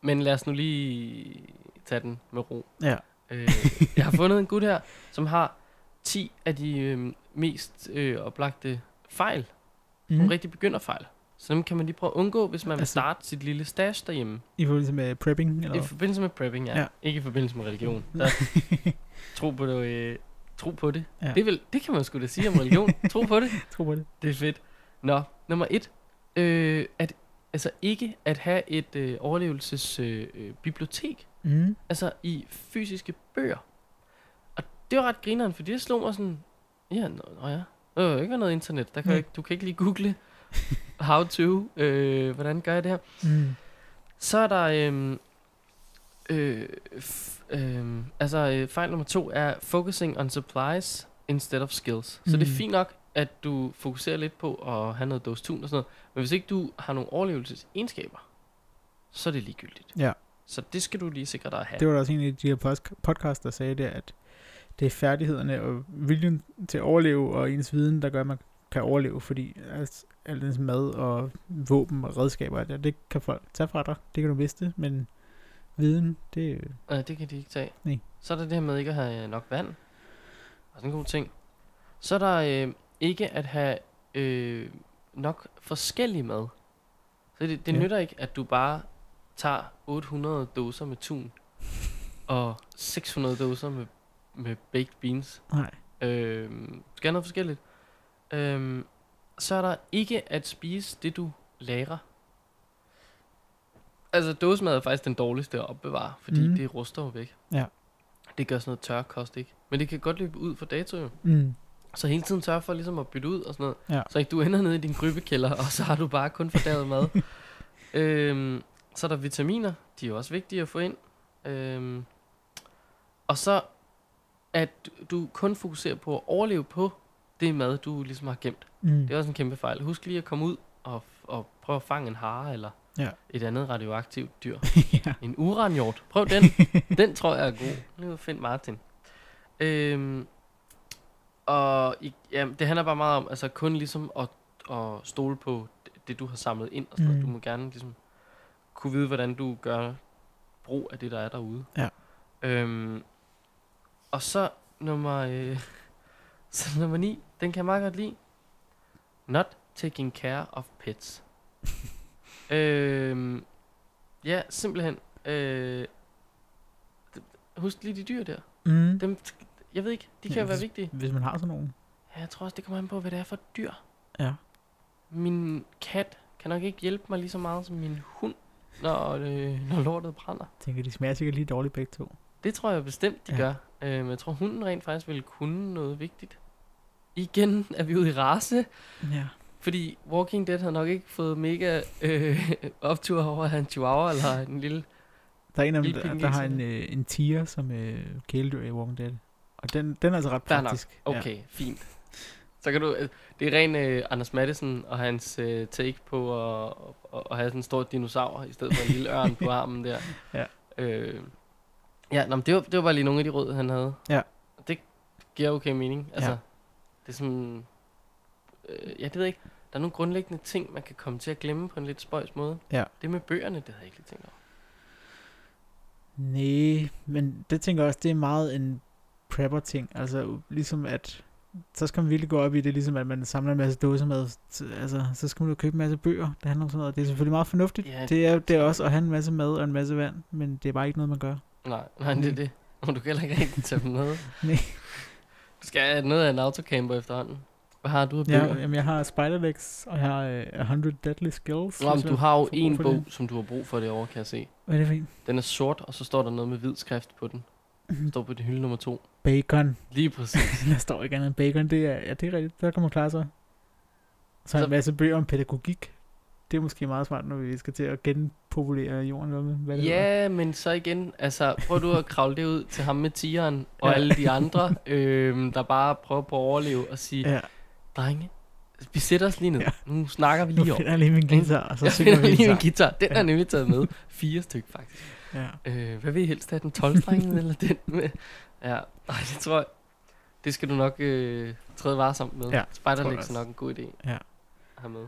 Men lad os nu lige tage den med ro. Ja. Øh, jeg har fundet en gut her, som har 10 af de øh, mest øh, oplagte fejl. Mm. Nogle rigtig begynderfejl. Så dem kan man lige prøve at undgå, hvis man vil Altså- starte sit lille stash derhjemme. I forbindelse med prepping? Eller? I forbindelse med prepping, ja. Ja. Ikke i forbindelse med religion. Der, tro på det. Øh, tro på det. Ja. Det, vil, det kan man sgu da sige om religion. tro på det. Tro på det. Det er fedt. Nå, nummer et. Øh, at, altså ikke at have et øh, overlevelsesbibliotek. Øh, bibliotek. Mm. altså i fysiske bøger. Og det var ret grineren, for det slog mig sådan, ja, nå, nå ja, der kan jo ikke noget internet, der kan jo ikke, du kan ikke lige google, how to, øh, hvordan gør jeg det her. Mm. Så er der, øhm, øh, f, øhm, altså øh, fejl nummer to er focusing on supplies instead of skills. Så det er Mm. fint nok, at du fokuserer lidt på at have noget dose og sådan noget, men hvis ikke du har nogle overlevelsesegenskaber, så er det ligegyldigt. Ja. Så det skal du lige sikre dig at have. Det var der også en af de her podcasts, der sagde det, at det er færdighederne og viljen til at overleve og ens viden, der gør, at man kan overleve, fordi altså, alt ens mad og våben og redskaber, det, det kan folk tage fra dig. Det kan du miste, men viden, det Nej, det kan de ikke tage. Nej. Så er der det her med ikke at have nok vand. Også en god ting. Så er der øh, ikke at have øh, nok forskellig mad. Så det, det Ja. nytter ikke, at du bare tager 800 dåser med tun og 600 dåser med, med baked beans. nej. Øh, skal have noget forskelligt. Øh, så er der ikke at spise det, du lagrer. Altså, dåsemad er faktisk den dårligste at opbevare, fordi mm. det ruster jo væk. Ja. Det gør sådan noget tørkost, ikke? Men det kan godt løbe ud for dato jo. Mm. Så hele tiden sørge for ligesom at bytte ud og sådan noget. Ja. Så ikke du ender nede i din grybekælder, og så har du bare kun fordavet mad. øhm, så er der vitaminer. De er jo også vigtige at få ind. Øhm, og så at du kun fokuserer på at overleve på det mad, du ligesom har gemt. Mm. Det er også en kæmpe fejl. Husk lige at komme ud og, og prøve at fange en hare eller Ja. et andet radioaktivt dyr. ja. En uranhjort. Prøv den. den tror jeg er god. Nu find Martin. Øhm, og i, det handler bare meget om, altså kun ligesom at, at stole på det, du har samlet ind. Og sådan mm. Du må gerne ligesom kunne vide, hvordan du gør brug af det, der er derude. Ja. Øhm, og så nummer, øh, så nummer 9, den kan jeg meget godt lide. Not taking care of pets. øhm, ja, simpelthen. Øh, husk lige de dyr der. Mm. Dem, jeg ved ikke, de kan Ja, jo være hvis- vigtige. Hvis man har sådan nogen. Ja, jeg tror også, det kommer an på, hvad det er for dyr. Ja. Min kat kan nok ikke hjælpe mig lige så meget som min hund, når, øh, når lortet brænder. Jeg tænker, de smager sikkert lige dårligt begge to. Det tror jeg bestemt, de Ja. gør. Øh, men jeg tror, hunden rent faktisk ville kunne noget vigtigt. Igen er vi ude i race, Ja. fordi Walking Dead har nok ikke fået mega øh, optur over at have en chihuahua eller en lille... Der er en af dem, der, der har en, øh, en tiger som øh, kæledyr i Walking Dead. Og den, den er altså ret nok. praktisk. Okay, ja. fint. Så kan du... øh, Det er ren øh, Anders Madsen og hans øh, take på at, at, at have sådan en stor dinosaur, i stedet for en lille ørn på armen der. Ja. Øh, ja, nå, men det, var, det var bare lige nogle af de råd, han havde. Ja. Det giver okay mening. Altså, Ja. det er sådan... Øh, ja, det ved jeg ikke. Der er nogle grundlæggende ting, man kan komme til at glemme på en lidt spøjs måde. Ja. Det med bøgerne, det havde jeg ikke lige tænkt over. Nej, men det tænker jeg også, det er meget en prepper-ting. Altså ligesom at, så skal man virkelig gå op i det, ligesom at man samler en masse dåsemad. Så- Altså, så skal man jo købe en masse bøger. Det handler om sådan noget. Det er selvfølgelig meget fornuftigt. Ja, det er det er også at have en masse mad og en masse vand, men det er bare ikke noget, man gør. Nej, nej, det er det. Og du kan heller ikke rigtig tage dem med. Nej. Du skal have noget af en autocamper efterhånden. Hvad har du af Ja, bøger? jamen, jeg har Spiderlegs, og jeg har øh, 100 Deadly Skills. Nå, men du har jo en bog, det. som du har brug for det over, kan jeg se. Hvad er det for en? Den er sort, og så står der noget med hvid skrift på den. Den står på det hylde nummer to. Bacon. Lige præcis. Der står ikke andet end bacon. Det er, ja, det er rigtigt. Der kan man klare sig. Så Så- en masse bøger om pædagogik. Det er måske meget smart, når vi skal til at genpopulere jorden. Hvad, hvad det hedder. ja, men så igen, altså prøv du at kravle det ud til ham med tigeren, og Ja. alle de andre, øhm, der bare prøver på at overleve og sige, ja. drenge, vi sætter os lige ned. Ja. Nu snakker vi Nu lige om. finder jeg lige min guitar, og så Jeg synger finder vi lige min guitar. Den er nemlig taget med. Fire stykker faktisk. Ja. Øh, hvad vil I helst have, den 12 eller den med? Ja, ej, det tror jeg. Det skal du nok øh, træde varsomt med. Ja, jeg er nok en god idé Ja. at have med.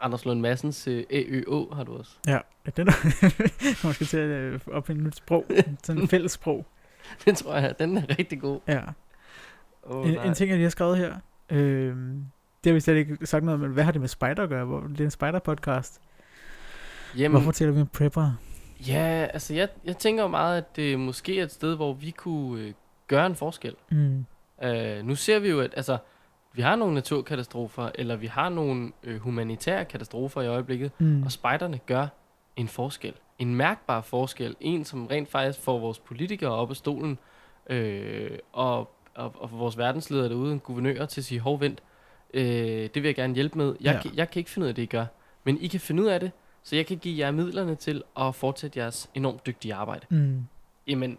Anders Lund Madsens øh, AØO har du også. Ja, ja den er, man skal til at øh, opfinde et nyt sprog. Sådan et fælles sprog. Den tror jeg, den er rigtig god. Ja. Oh, En, en ting, jeg lige har skrevet her. Øh, det har vi slet ikke sagt noget om, men hvad har det med spider at gøre? Hvor, det er en spider-podcast. Jamen, Hvorfor taler vi om prepper? Ja, altså jeg, jeg tænker jo meget, at det måske er et sted, hvor vi kunne øh, gøre en forskel. Mm. Øh, nu ser vi jo, at altså, vi har nogle naturkatastrofer, eller vi har nogle øh, humanitære katastrofer i øjeblikket, Mm. Og spejderne gør en forskel. En mærkbar forskel. En, som rent faktisk får vores politikere op af stolen, øh, og, og, og vores verdensledere derude, en guvernør, til at sige, hov, vent, øh, det vil jeg gerne hjælpe med. Jeg, Ja. kan, jeg kan ikke finde ud af det, I gør. Men I kan finde ud af det, så jeg kan give jer midlerne til at fortsætte jeres enormt dygtige arbejde. Mm. Jamen,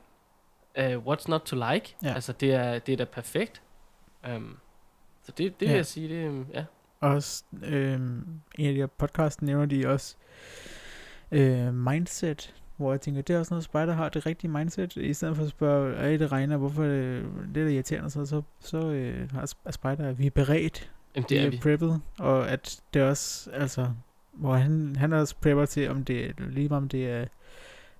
uh, what's not to like? Ja. Altså, det er, det er da perfekt. Um, så det, det vil Ja. jeg sige, det, øhm, ja. Også øh, en af de her podcasts nævner de også øh, mindset, hvor jeg tænker, det er også noget, spider har, det rigtige mindset, i stedet for at spørge, er det regner, hvorfor det, det er irriterende, så, så, så øh, har sp- er spider, at vi er beredt, Jamen, vi det er er vi. preppet, og at det også, altså, hvor han, han også prepper til, om det er, lige om det er,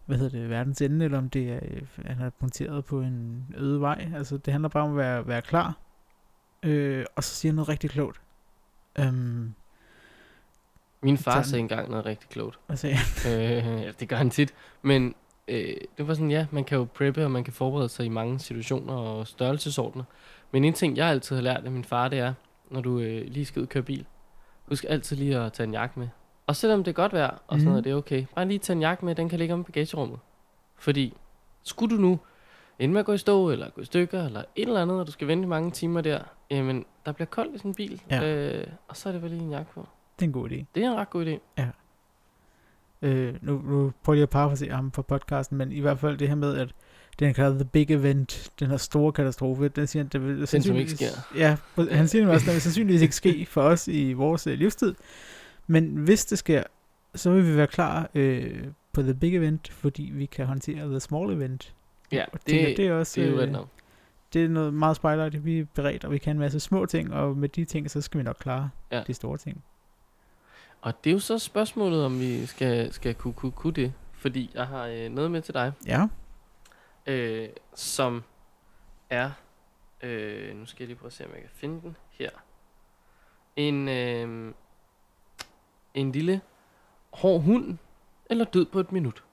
hvad hedder det, verdens ende, eller om det er, han er punkteret på en øde vej, altså det handler bare om at være, være klar, øh, og så siger han noget rigtig klogt, um, Min far Sådan. sagde engang noget rigtig klogt. hvad sagde han? Øh, det gør han tit. Men øh, det var sådan, ja, man kan jo preppe, og man kan forberede sig i mange situationer og størrelsesordner. Men en ting, jeg altid har lært af min far, det er, når du øh, lige skal ud og køre bil, husk altid lige at tage en jakke med. Og selvom det er godt vejr, og sådan Mhm. noget, det er okay. Bare lige tage en jakke med, den kan ligge om i bagagerummet. Fordi, skulle du nu ende med at gå i stå, eller gå i stykker, eller et eller andet, og du skal vente mange timer der, jamen, der bliver koldt i sådan en bil, Ja. øh, og så er det vel lige en jakke på. Det er en god idé. Det er en ret god idé. Øh, nu, nu prøver jeg at parafrasere ham på podcasten, men i hvert fald det her med, at den kalder The Big Event, den her store katastrofe, den siger, at det vil som ikke sker. Ja, han siger nemlig også, at det vil sandsynligvis ikke ske for os i vores øh, livstid. Men hvis det sker, så vil vi være klar øh, på The Big Event, fordi vi kan håndtere The Small Event. Ja, Og det, tænker, det, er også det er øh, det er noget meget spejlagtigt, vi er beredt, og vi kan en masse små ting, og med de ting, så skal vi nok klare Ja. de store ting. Og det er jo så spørgsmålet, om vi skal, skal kunne, kunne, kunne det. Fordi jeg har øh, noget med til dig, Ja, øh, som er... Øh, nu skal jeg lige prøve at se, om jeg kan finde den her. En, øh, en lille hård hund, eller død på et minut.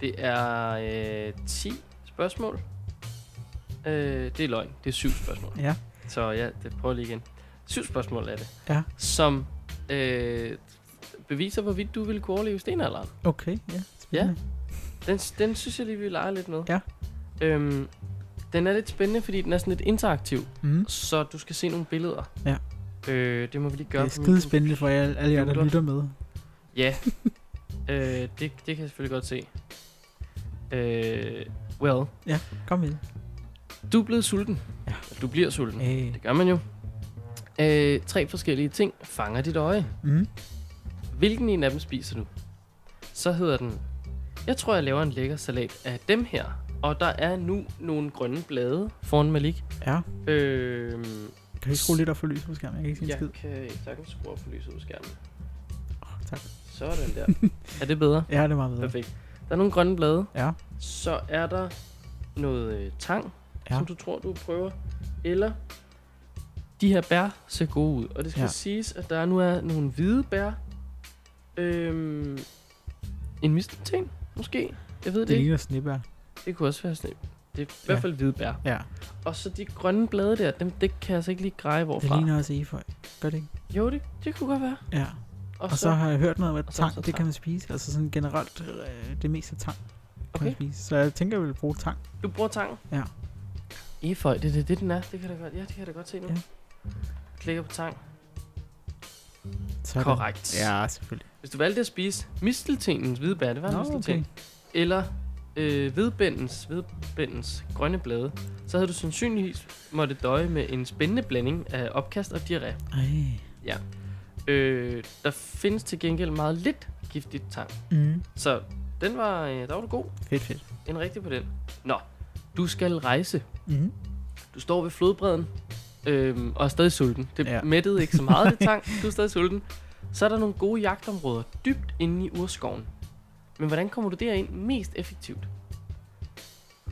Det er øh, 10 spørgsmål. Øh, det er løgn. Det er syv spørgsmål. ja, Så ja, det prøver lige igen. Syv spørgsmål er det. Ja. Som øh, beviser, hvorvidt du vil kunne overleve stenalderen. okay, ja. spændende. Den, den synes jeg lige, vi leger lidt med. Ja. Øhm, den er lidt spændende, fordi den er sådan lidt interaktiv. Mm. Så du skal se nogle billeder. Ja. Øh, det må vi lige Det gøre. er på min skide spændende for jer, alle jer, der lytter med. Ja. øh, det, det kan jeg selvfølgelig godt se. Øh, well, Kom med. du er blevet sulten. Ja. Du bliver sulten. Hey. Det gør man jo. Øh, tre forskellige ting fanger dit øje. Mm. Hvilken en af dem spiser du? Så hedder den, jeg tror, jeg laver en lækker salat af dem her. Og der er nu nogle grønne blade foran Malik. Ja, Øh, kan du skrue lidt op for lyset på skærmen? Jeg kan ikke se en jeg skid. kan sagtens skrue op for lyset på skærmen. Oh, tak. Sådan der. er det bedre? Ja, det er meget bedre. Perfekt. Der er nogle grønne blade. Ja, Så er der noget øh, tang, Ja. som du tror, du prøver. Eller de her bær ser gode ud. Og det skal ja. siges, at der nu er nogle hvide bær. Øhm, en mistelten, måske. Jeg ved det, det ikke. ligner snibær. Det kunne også være sådan Det er i hvert fald hvide bær. Ja, Og så de grønne blade der, dem, det kan jeg altså ikke lige greje det hvorfra. ligner også efeu. Gør det ikke? Jo, det, det kunne godt være. Ja. Og, Og så har jeg hørt noget om, at så tang, så det kan tang. man spise. Altså sådan generelt, øh, det meste tang kan man okay, spise. Så jeg tænker, jeg vil bruge tang. du bruger tangen. Ja. Efeu, det er det, det, den er. Det kan jeg da godt, ja, det kan jeg da godt se nu. Ja. Klikker på tang. Sådan. Korrekt. Ja, selvfølgelig. Hvis du valgte at spise misteltenens hvide bær, det var Nå, mistelten, okay. eller øh, hvidbændens, hvidbændens grønne blade, så havde du sandsynligvis måtte døje med en spændende blanding af opkast og diarré. Ej. Øh, der findes til gengæld meget lidt giftigt tang. Mm. Så den var, øh, der var du god. Fedt, fedt. En rigtig på den. Nå, du skal rejse. Mm. Du står ved flodbredden øhm, og er stadig sulten. Det Ja. ja. mættede ikke så meget, det tang. Du er stadig sulten. Så er der nogle gode jagtområder dybt inde i urskoven. Men hvordan kommer du derind mest effektivt?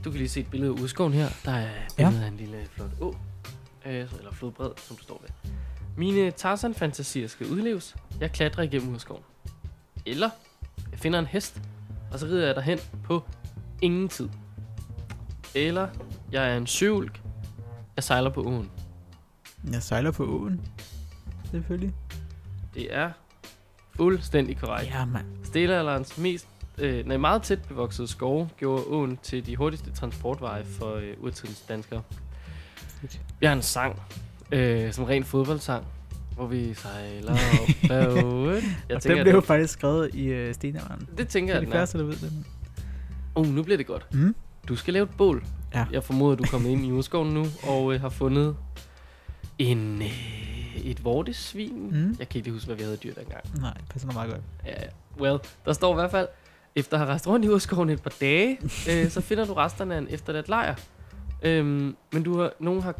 Du kan lige se et billede af urskoven her. Der er billedet af en lille flot å. Øh, eller flodbred, som du står ved. Mine Tarzan-fantasier skal udleves. Jeg klatrer igennem urskoven. Eller jeg finder en hest, og så rider jeg derhen på ingen tid. Eller jeg er en søvulk. Jeg sejler på åen. Jeg sejler på åen. Selvfølgelig. Det er fuldstændig korrekt. Ja, mand. Stenalderens mest øh, nej, meget tæt bevoksede skove gjorde åen til de hurtigste transportveje for øh, urtidens danskere. Vi har en sang, øh, som ren fodboldsang, hvor vi sejler op ad åen. Jeg Og tænker, den blev jo faktisk skrevet i øh, stenalderen. det tænker Det er jeg, de færreste, der ved det. Uh, nu bliver det godt. Mm. Du skal lave et bål. Ja. Jeg formoder, du er kommet ind i urskoven nu, og øh, har fundet en, øh, et vortesvin. Mm. Jeg kan ikke huske, hvad vi havde dyr dengang. Nej, det passer nok meget godt. Ja, well, der står i hvert fald, efter at have rejst rundt i urskoven et par dage, øh, så finder du resterne af en efterladt lejr. Øhm, men du har, nogen har,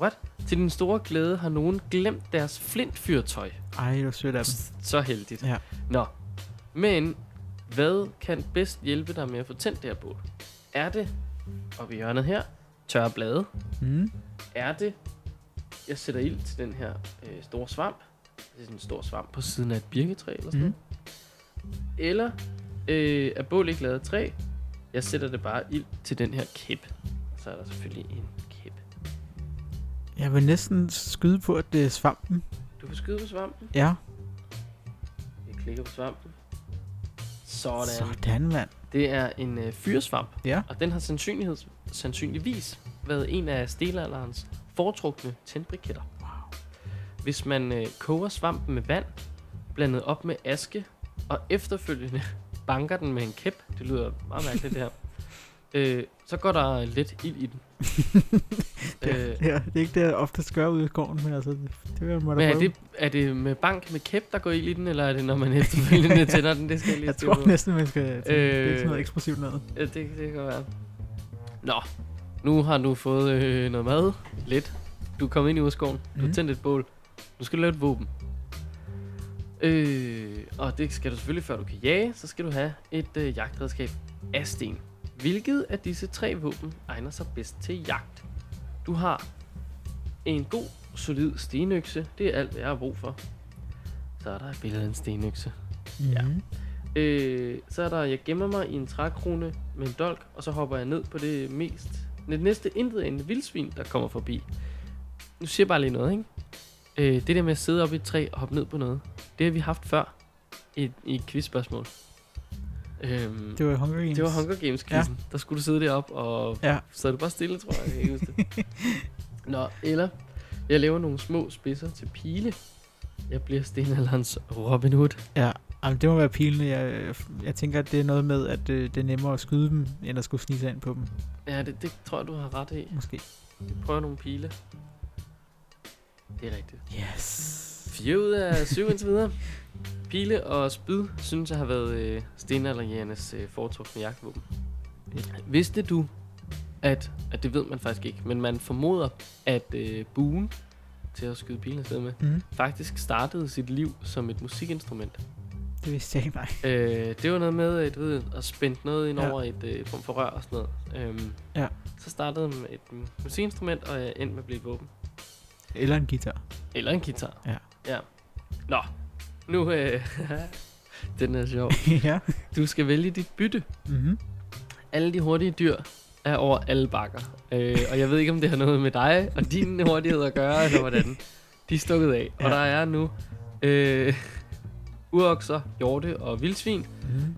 what? Til din store glæde har nogen glemt deres flintfyrtøj. Ej, det var sødt af dem. Så heldigt. Ja. Nå, men hvad kan bedst hjælpe dig med at få tændt det her bål? Er det, oppe i hjørnet her, tørre blade? Mm. Er det, jeg sætter ild til den her øh, store svamp? Det er sådan en stor svamp på siden af et birketræ eller sådan Mm. noget. Eller øh, er bål ikke lavet af træ? Jeg sætter det bare ild til den her kæp. Så er der selvfølgelig en kæp. Jeg vil næsten skyde på, at det er svampen. Du kan skyde på svampen. Ja. Jeg klikker på svampen. Sådan. Sådan, mand. Det er en øh, fyrsvamp, Ja. og den har sandsynlighed, sandsynligvis været en af stenalderens foretrukne tændbriketter. Wow. Hvis man øh, koger svampen med vand, blandet op med aske, og efterfølgende banker den med en kæp, det lyder meget mærkeligt det her, øh, så går der lidt ild i den. Det, øh, ja, det er ikke det, jeg ofte gør ude i skoven, men altså, det, det må da men er prøve. det, er det med bank med kæp, der går ild i den, eller er det, når man efterfølgende tænder den? Det skal jeg lige jeg tror på. næsten, man skal... Øh, det er Øh, sådan noget eksplosivt noget. Ja, det, det kan være. Nå, nu har du fået øh, noget mad. Lidt. Du er kommet ind i urskoven. Du har Mhm. tændt et bål. Nu skal du lave et våben. Øh, og det skal du selvfølgelig, før du kan jage, så skal du have et øh, jagtredskab af sten. Hvilket af disse tre våben egner sig bedst til jagt? Du har en god, solid stenøkse. Det er alt, hvad jeg har brug for. Så er der et billede af en stenøkse. Ja. Mhm. Øh, så er der, jeg gemmer mig i en trækrone med en dolk, og så hopper jeg ned på det mest, det næste intet en vildsvin, der kommer forbi. Nu siger jeg bare lige noget, ikke? Øh, det der med at sidde op i et træ og hoppe ned på noget, det har vi haft før i, i et quizspørgsmål. Øhm, Det var Hunger Games. det var Hunger Games. Ja. Der skulle du sidde deroppe, og Ja. så er du bare stille, tror jeg. jeg det. Nå, eller jeg laver nogle små spidser til pile. Jeg bliver stenalderens Robin Hood. Ja, Jamen, det må være pilene. Jeg, jeg tænker, at det er noget med, at øh, det er nemmere at skyde dem, end at skulle snige sig ind på dem, Ja, det, det tror jeg, du har ret i. måske. Prøv nogle pile. Det er rigtigt. Yes. 4 ud af 7 indtil videre. Pile og spyd synes jeg har været øh, stenalderjægernes øh, foretrukne jagtvåben. Vidste du, at, at det ved man faktisk ikke, men man formoder, at øh, buen til at skyde pilen afsted med, Mm, faktisk startede sit liv som et musikinstrument. Det vidste jeg ikke, nej. Øh, det var noget med øh, du ved, at spænde noget ind Ja. over et øh, form for rør og sådan noget. Øhm, Ja. Så startede med et musikinstrument, og jeg endte med at blive et våben. Eller en guitar. Eller en guitar. Ja. ja. Nå, nu... Øh, den er sjov. ja. Du skal vælge dit bytte. Mm-hmm. Alle de hurtige dyr er over alle bakker. Øh, og jeg ved ikke, om det har noget med dig og din hurtighed at gøre, eller hvordan. De er stukket af. Ja. Og der er nu øh, urokser, hjorte og vildsvin Mm-hmm.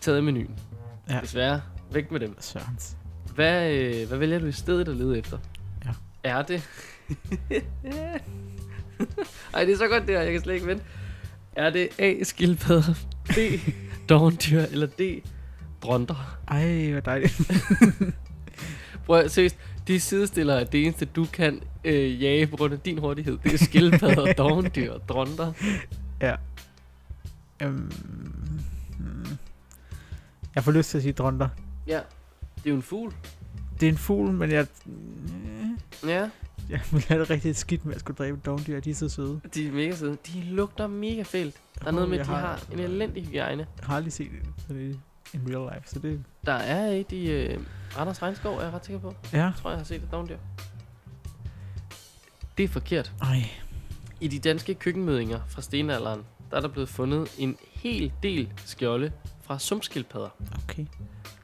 taget af menuen. Ja. Desværre, væk med dem. Sørens. Hvad, øh, hvad vælger du i stedet at lede efter? Ja. Er det... Ej, det er så godt det her, jeg kan slet ikke vente. Er det A, skildpadder, B, dovendyr, eller D, dronter? Ej, hvor dejligt. Prøv at seriøst, de sidestiller er det eneste, du kan øh, jage på grund af din hurtighed. Det er skildpadder, dovendyr og dronter. ja. Um, jeg får lyst til at sige dronter. Ja, det er jo en fugl. Det er en fugl, men jeg... Ja, Jeg vil have det rigtig skidt med at skulle dræbe dovendyr. De er så søde. de er mega søde. De lugter mega fælt. Der er noget med, at de har en elendig hygiejne. Jeg har aldrig set det i real life, så det... Der er et i øh, Randers Regnskov, er jeg ret sikker på. Ja. Jeg tror, jeg har set et dovendyr. Det er forkert. Ej. I de danske køkkenmødinger fra stenalderen, der er der blevet fundet en hel del skjolde fra sumskildpadder. Okay.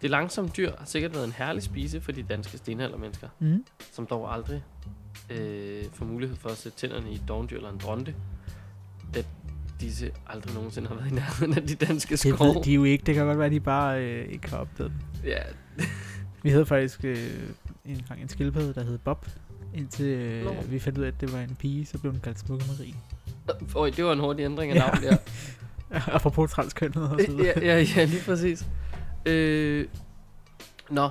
Det langsomme dyr har sikkert været en herlig spise for de danske stenaldermennesker, Mm. som dog aldrig øh, får mulighed for at sætte tænderne i et dovendyr eller en dronte, da disse aldrig nogensinde har været i nærheden af de danske Det skove. ved de jo ikke. Det kan godt være, at de bare øh, ikke har opdaget dem. Ja, Vi havde faktisk øh, en gang en skildpadde, der hed Bob. Indtil øh, vi fandt ud af, at det var en pige, så blev den kaldt Smukke Marie. Øj, det var en hurtig ændring af Ja. navn der. Apropos transkønnet og så videre. ja, ja, ja, lige præcis. Øh, nå,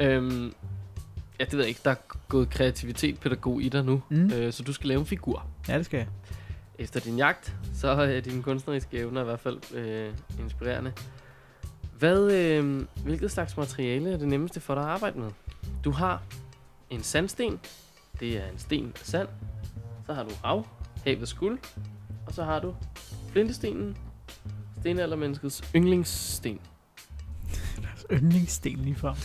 øhm, ja, det ved jeg ikke. Der er gået kreativitet pædagog i dig nu. Mm. Øh, så du skal lave en figur. Ja, det skal jeg. Efter din jagt, så er dine kunstneriske evner i hvert fald øh, inspirerende. Hvad, øh, hvilket slags materiale er det nemmeste for dig at arbejde med? Du har en sandsten. Det er en sten af sand. Så har du hav, havets guld. Og så har du flintestenen, stenaldermenneskets yndlingssten. Deres yndlingssten lige frem.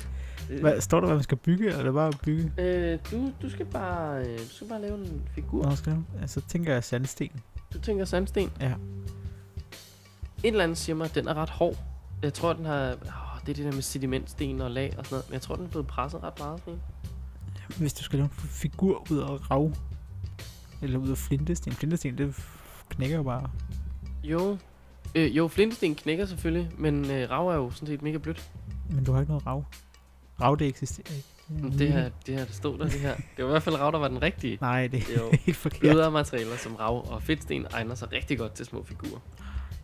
Hvad, står der, hvad man skal bygge, eller er det bare at bygge? Øh, du, du, skal bare, øh, du skal bare lave en figur. Nå, skal jeg? Altså, tænker jeg sandsten. Du tænker sandsten. Ja. Et eller andet siger mig, at den er ret hård. Jeg tror, den har... Åh, det er det der med sedimentsten og lag og sådan noget. Men jeg tror, den er blevet presset ret meget. Sådan. Hvis du skal lave en figur ud af rav, eller ud af flintesten. Flintesten, det knækker jo bare. Jo, Øh, jo, flintesten knækker selvfølgelig, men øh, rav er jo sådan set mega blødt. Men du har ikke noget rav. Rav, det eksisterer ikke. Mm. Det her, det her, der stod der, det her. Det var i hvert fald rav, der var den rigtige. Nej, det Det er jo helt forkert. Blødere materialer som rav og fedtsten egner sig rigtig godt til små figurer.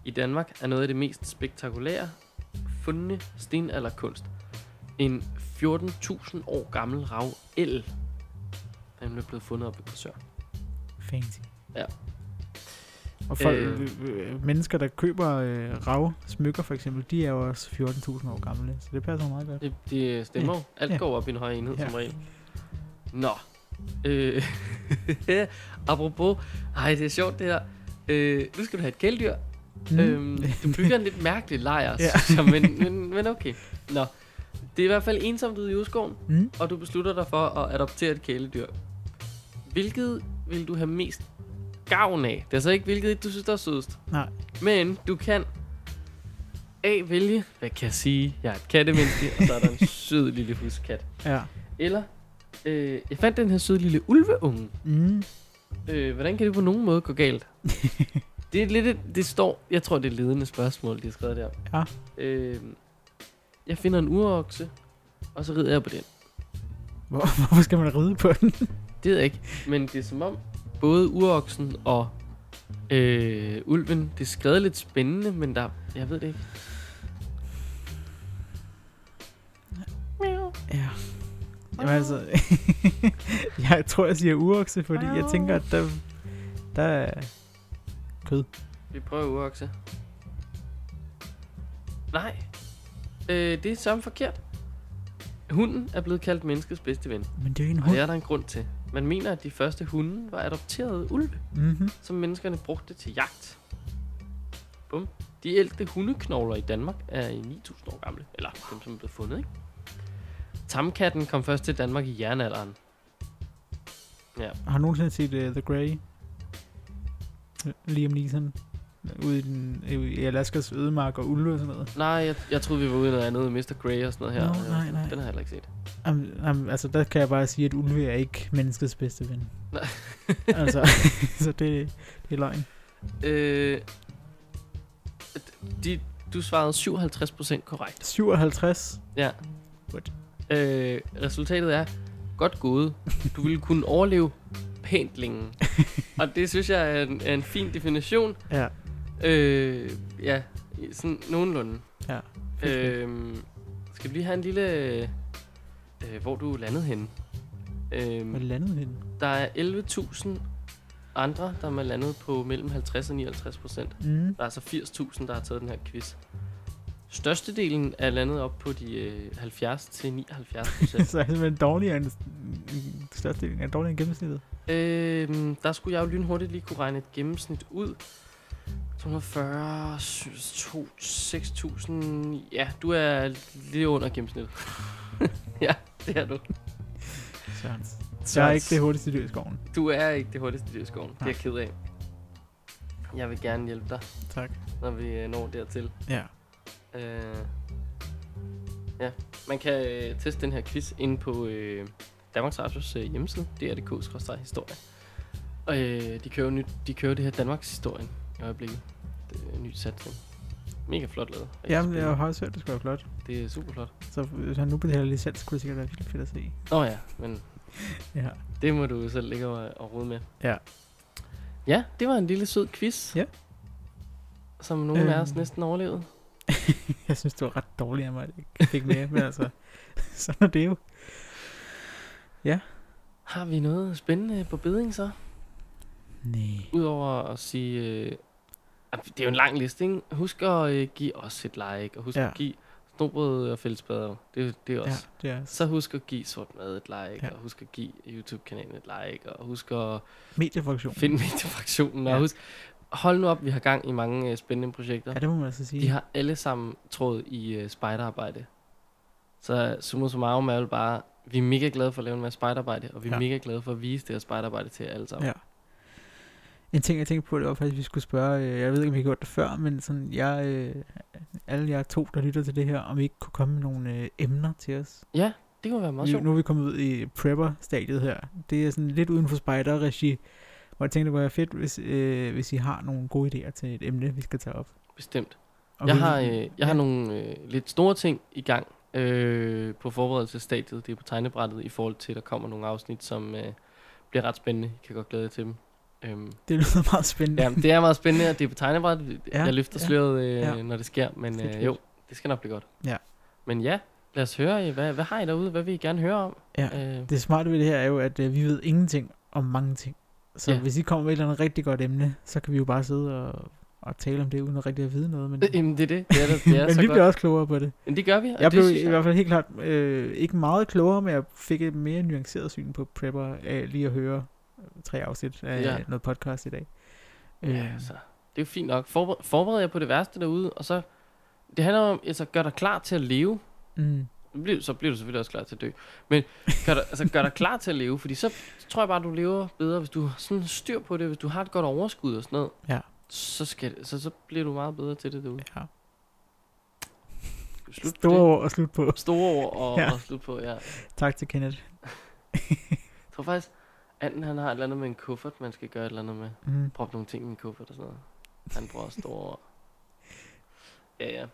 I Danmark er noget af det mest spektakulære fundne stenalderkunst en 14.000 år gammel rav el. Den er blevet fundet op i Korsør. Fancy. Ja. Og folk, Øh. øh, øh, mennesker, der køber øh, rav smykker for eksempel, de er jo også 14.000 år gamle, så det passer meget godt. Det, det stemmer jo. Alt Ja. går op i en høj enhed Ja. som regel. Nå. Øh, apropos. Ej, det er sjovt det her. Øh, nu skal du have et kæledyr. Mm. Øhm, du bygger en lidt mærkelig lejr, Ja. ja. jeg, men, men, men okay. Nå. Det er i hvert fald ensomt ude i udskoven, mm? og du beslutter dig for at adoptere et kæledyr. Hvilket vil du have mest gavn af? Det er så ikke, hvilket du synes, der er sødest. Nej. Men du kan A. Vælge, hvad kan jeg sige? Jeg er et kattemenneske, og så er der en sød lille huskat. Ja. Eller, øh, jeg fandt den her søde lille ulveunge. Mm. Øh, hvordan kan det på nogen måde gå galt? det er lidt et, det står, jeg tror det er ledende spørgsmål, de har skrevet der. Ja. Øh, jeg finder en urokse, og så rider jeg på den. Hvor, hvorfor skal man ride på den? Det ved jeg ikke, men det er som om både uroksen og øh, ulven, det er skrevet lidt spændende, men der, jeg ved det ikke. Ja. Jamen altså, jeg tror, jeg siger urokse, fordi jeg tænker, at der, der er kød. Vi prøver urokse. Nej, øh, det er samme forkert. Hunden er blevet kaldt menneskets bedste ven. Men det er jo en Og hund. det er der en grund til. Man mener, at de første hunde var adopterede ulve, Mm-hmm. som menneskerne brugte til jagt. Bum. De ældste hundeknogler i Danmark er i 9.000 år gamle. Eller dem, som er blevet fundet, ikke? Tamkatten kom først til Danmark i jernalderen. Ja. Har du nogensinde set uh, The Grey? Liam Neeson? Ude i, den, i Alaskas ødemark og ulve og sådan noget. Nej, jeg, jeg troede, vi var ude i noget andet. Mr. Grey og sådan noget her. Nå, nej, nej. Den har jeg heller ikke set. Um, um, altså, der kan jeg bare sige, at ulve er ikke menneskets bedste ven. Nej. altså, så det, det er løgn. Øh, de, du svarede 57% korrekt. 57. Ja. What? Øh, resultatet er godt gået. Du ville kunne overleve pænt længe. Og det synes jeg er en, er en fin definition. Ja. Øh, ja, sådan nogenlunde. Ja. Øh, skal vi lige have en lille... Øh, hvor du landet henne? Øh, Hvor landet henne? der er 11.000 andre, der er landet på mellem 50 og 59 procent. Mm. Der er altså 80.000, der har taget den her quiz. Størstedelen er landet op på de øh, 70 til 79 procent. så er det simpelthen dårligere end en største del er dårligere end gennemsnittet. øhm, der skulle jeg jo lynhurtigt lige kunne regne et gennemsnit ud. 240, 2, 6.000... Ja, du er lige under gennemsnittet. ja, det er du. Sørens. Så Jeg er ikke det hurtigste dyr i skoven. Du er ikke det hurtigste dyr i skoven. Det er jeg ked af. Jeg vil gerne hjælpe dig, Tak. når vi øh, når dertil. Ja. Øh, ja, man kan øh, teste den her quiz inde på øh, Danmarks Radios øh, hjemmeside, dr.dk-historie. Og øh, de kører, nyt, de kører det her Danmarks historien i øjeblikket. Det er en ny satsning. Mega flot lavet. Jamen, jeg har også hørt, det skulle være flot. Det er super flot. Så hvis han nu betaler licens, kunne det sikkert være fedt at se. Nå ja, men Ja. det må du selv ligge og, og rode med. Ja. Ja, det var en lille sød quiz. Ja. Som nogen af os Øhm. næsten overlevede. Jeg synes, det var ret dårligt af mig, at jeg ikke fik med, men altså, sådan er det jo. Har vi noget spændende på beding så? Nej. Udover at sige... Øh, det er jo en lang liste, ikke? Husk at øh, give os et like, og husk Ja. ja. at give snobrød og fællesbader. Det, det er Ja, også. det er Så husk at give sort mad et like, Ja. ja. og husk at give YouTube-kanalen et like, og husk at mediefraktion. finde mediefraktionen, og Ja. husk, hold nu op, vi har gang i mange øh, spændende projekter. Ja, det må man altså sige. De har alle sammen tråd i øh, spejderarbejde. Så summa summarum er vel bare, vi er mega glade for at lave en masse spejderarbejde, og vi er Ja. mega glade for at vise det her spejderarbejde til jer alle sammen. Ja. En ting, jeg tænkte på, det var faktisk, at vi skulle spørge, øh, jeg ved ikke, om vi har gjort det før, men sådan, jeg, øh, alle jer to, der lytter til det her, om I ikke kunne komme med nogle øh, emner til os. ja det kunne være meget sjovt. nu er vi kommet ud i prepper-stadiet her. Det er sådan lidt uden for spider-regi, hvor jeg tænkte, det kunne være fedt, hvis, øh, hvis I har nogle gode idéer til et emne, vi skal tage op. Bestemt. Og Jeg vi- har, øh, jeg har ja. nogle øh, lidt store ting i gang øh, på forberedelsesstadiet. Det er på tegnebrættet i forhold til, at der kommer nogle afsnit, som øh, bliver ret spændende. I kan godt glæde jer til dem. Øhm, Det lyder meget spændende. ja, det er meget spændende, at det er på tegnebrættet. Ja, Jeg løfter ja, sløret, øh, ja. når det sker. Men øh, jo, det skal nok blive godt. Ja. Men ja, lad os høre, øh, hvad, hvad har I derude? Hvad vil I gerne høre om? Ja. Øh, Det smarte ved det her er jo, at øh, vi ved ingenting om mange ting. Så Ja. hvis I kommer med et eller andet rigtig godt emne, så kan vi jo bare sidde og, og tale om det, uden at rigtig at vide noget. Men, øh, jamen, det er det. Det er, det, det er men så vi godt. bliver også klogere på det. Men det gør vi. og Jeg blev synes i hvert fald helt klart øh, ikke meget klogere, men jeg fik et mere nuanceret syn på prepper af lige at høre øh, tre afsnit af Ja. noget podcast i dag. Ja, Øh, altså, det er jo fint nok. Forbered, forbered jer på det værste derude, og så... Det handler om, altså, gør dig klar til at leve. mm, Så bliver, så bliver du selvfølgelig også klar til at dø. Men gør dig, altså, gør dig klar til at leve, fordi så, så tror jeg bare, du lever bedre, hvis du har sådan styr på det, hvis du har et godt overskud og sådan noget. Ja. Så, skal, så, så bliver du meget bedre til det derude. ja. Slut Store det. ord at slutte på. Store ord og, ja. Og slut på, ja. Jeg Tak til Kenneth. tror faktisk, Anden han har et eller andet med en kuffert, man skal gøre et eller andet med. Mm. Proppe nogle ting i en kuffert og sådan noget. Han bruger store ord. Ja, ja.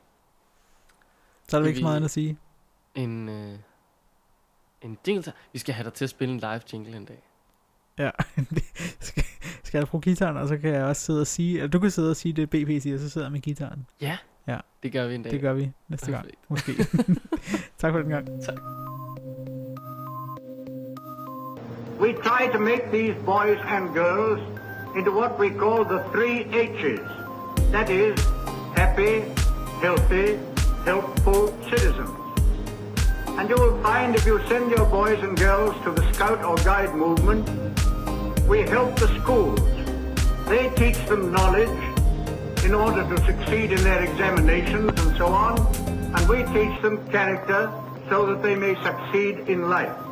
Så er der ikke så meget andet at sige. En, øh, en jingle. Vi skal have dig til at spille en live jingle en dag. Ja, skal, skal jeg bruge gitaren, og så kan jeg også sidde og sige, eller du kan sidde og sige det, BP siger, så sidder jeg med gitaren. Ja, Ja. det gør vi en dag. Det gør vi næste gang, Perfekt. måske. tak for den gang. We try to make these boys and girls into what we call the three H's. That is, happy, healthy, helpful citizens. And you will find if you send your boys and girls to the Scout or Guide movement, we help the schools. They teach them knowledge in order to succeed in their examinations and so on, and we teach them character so that they may succeed in life.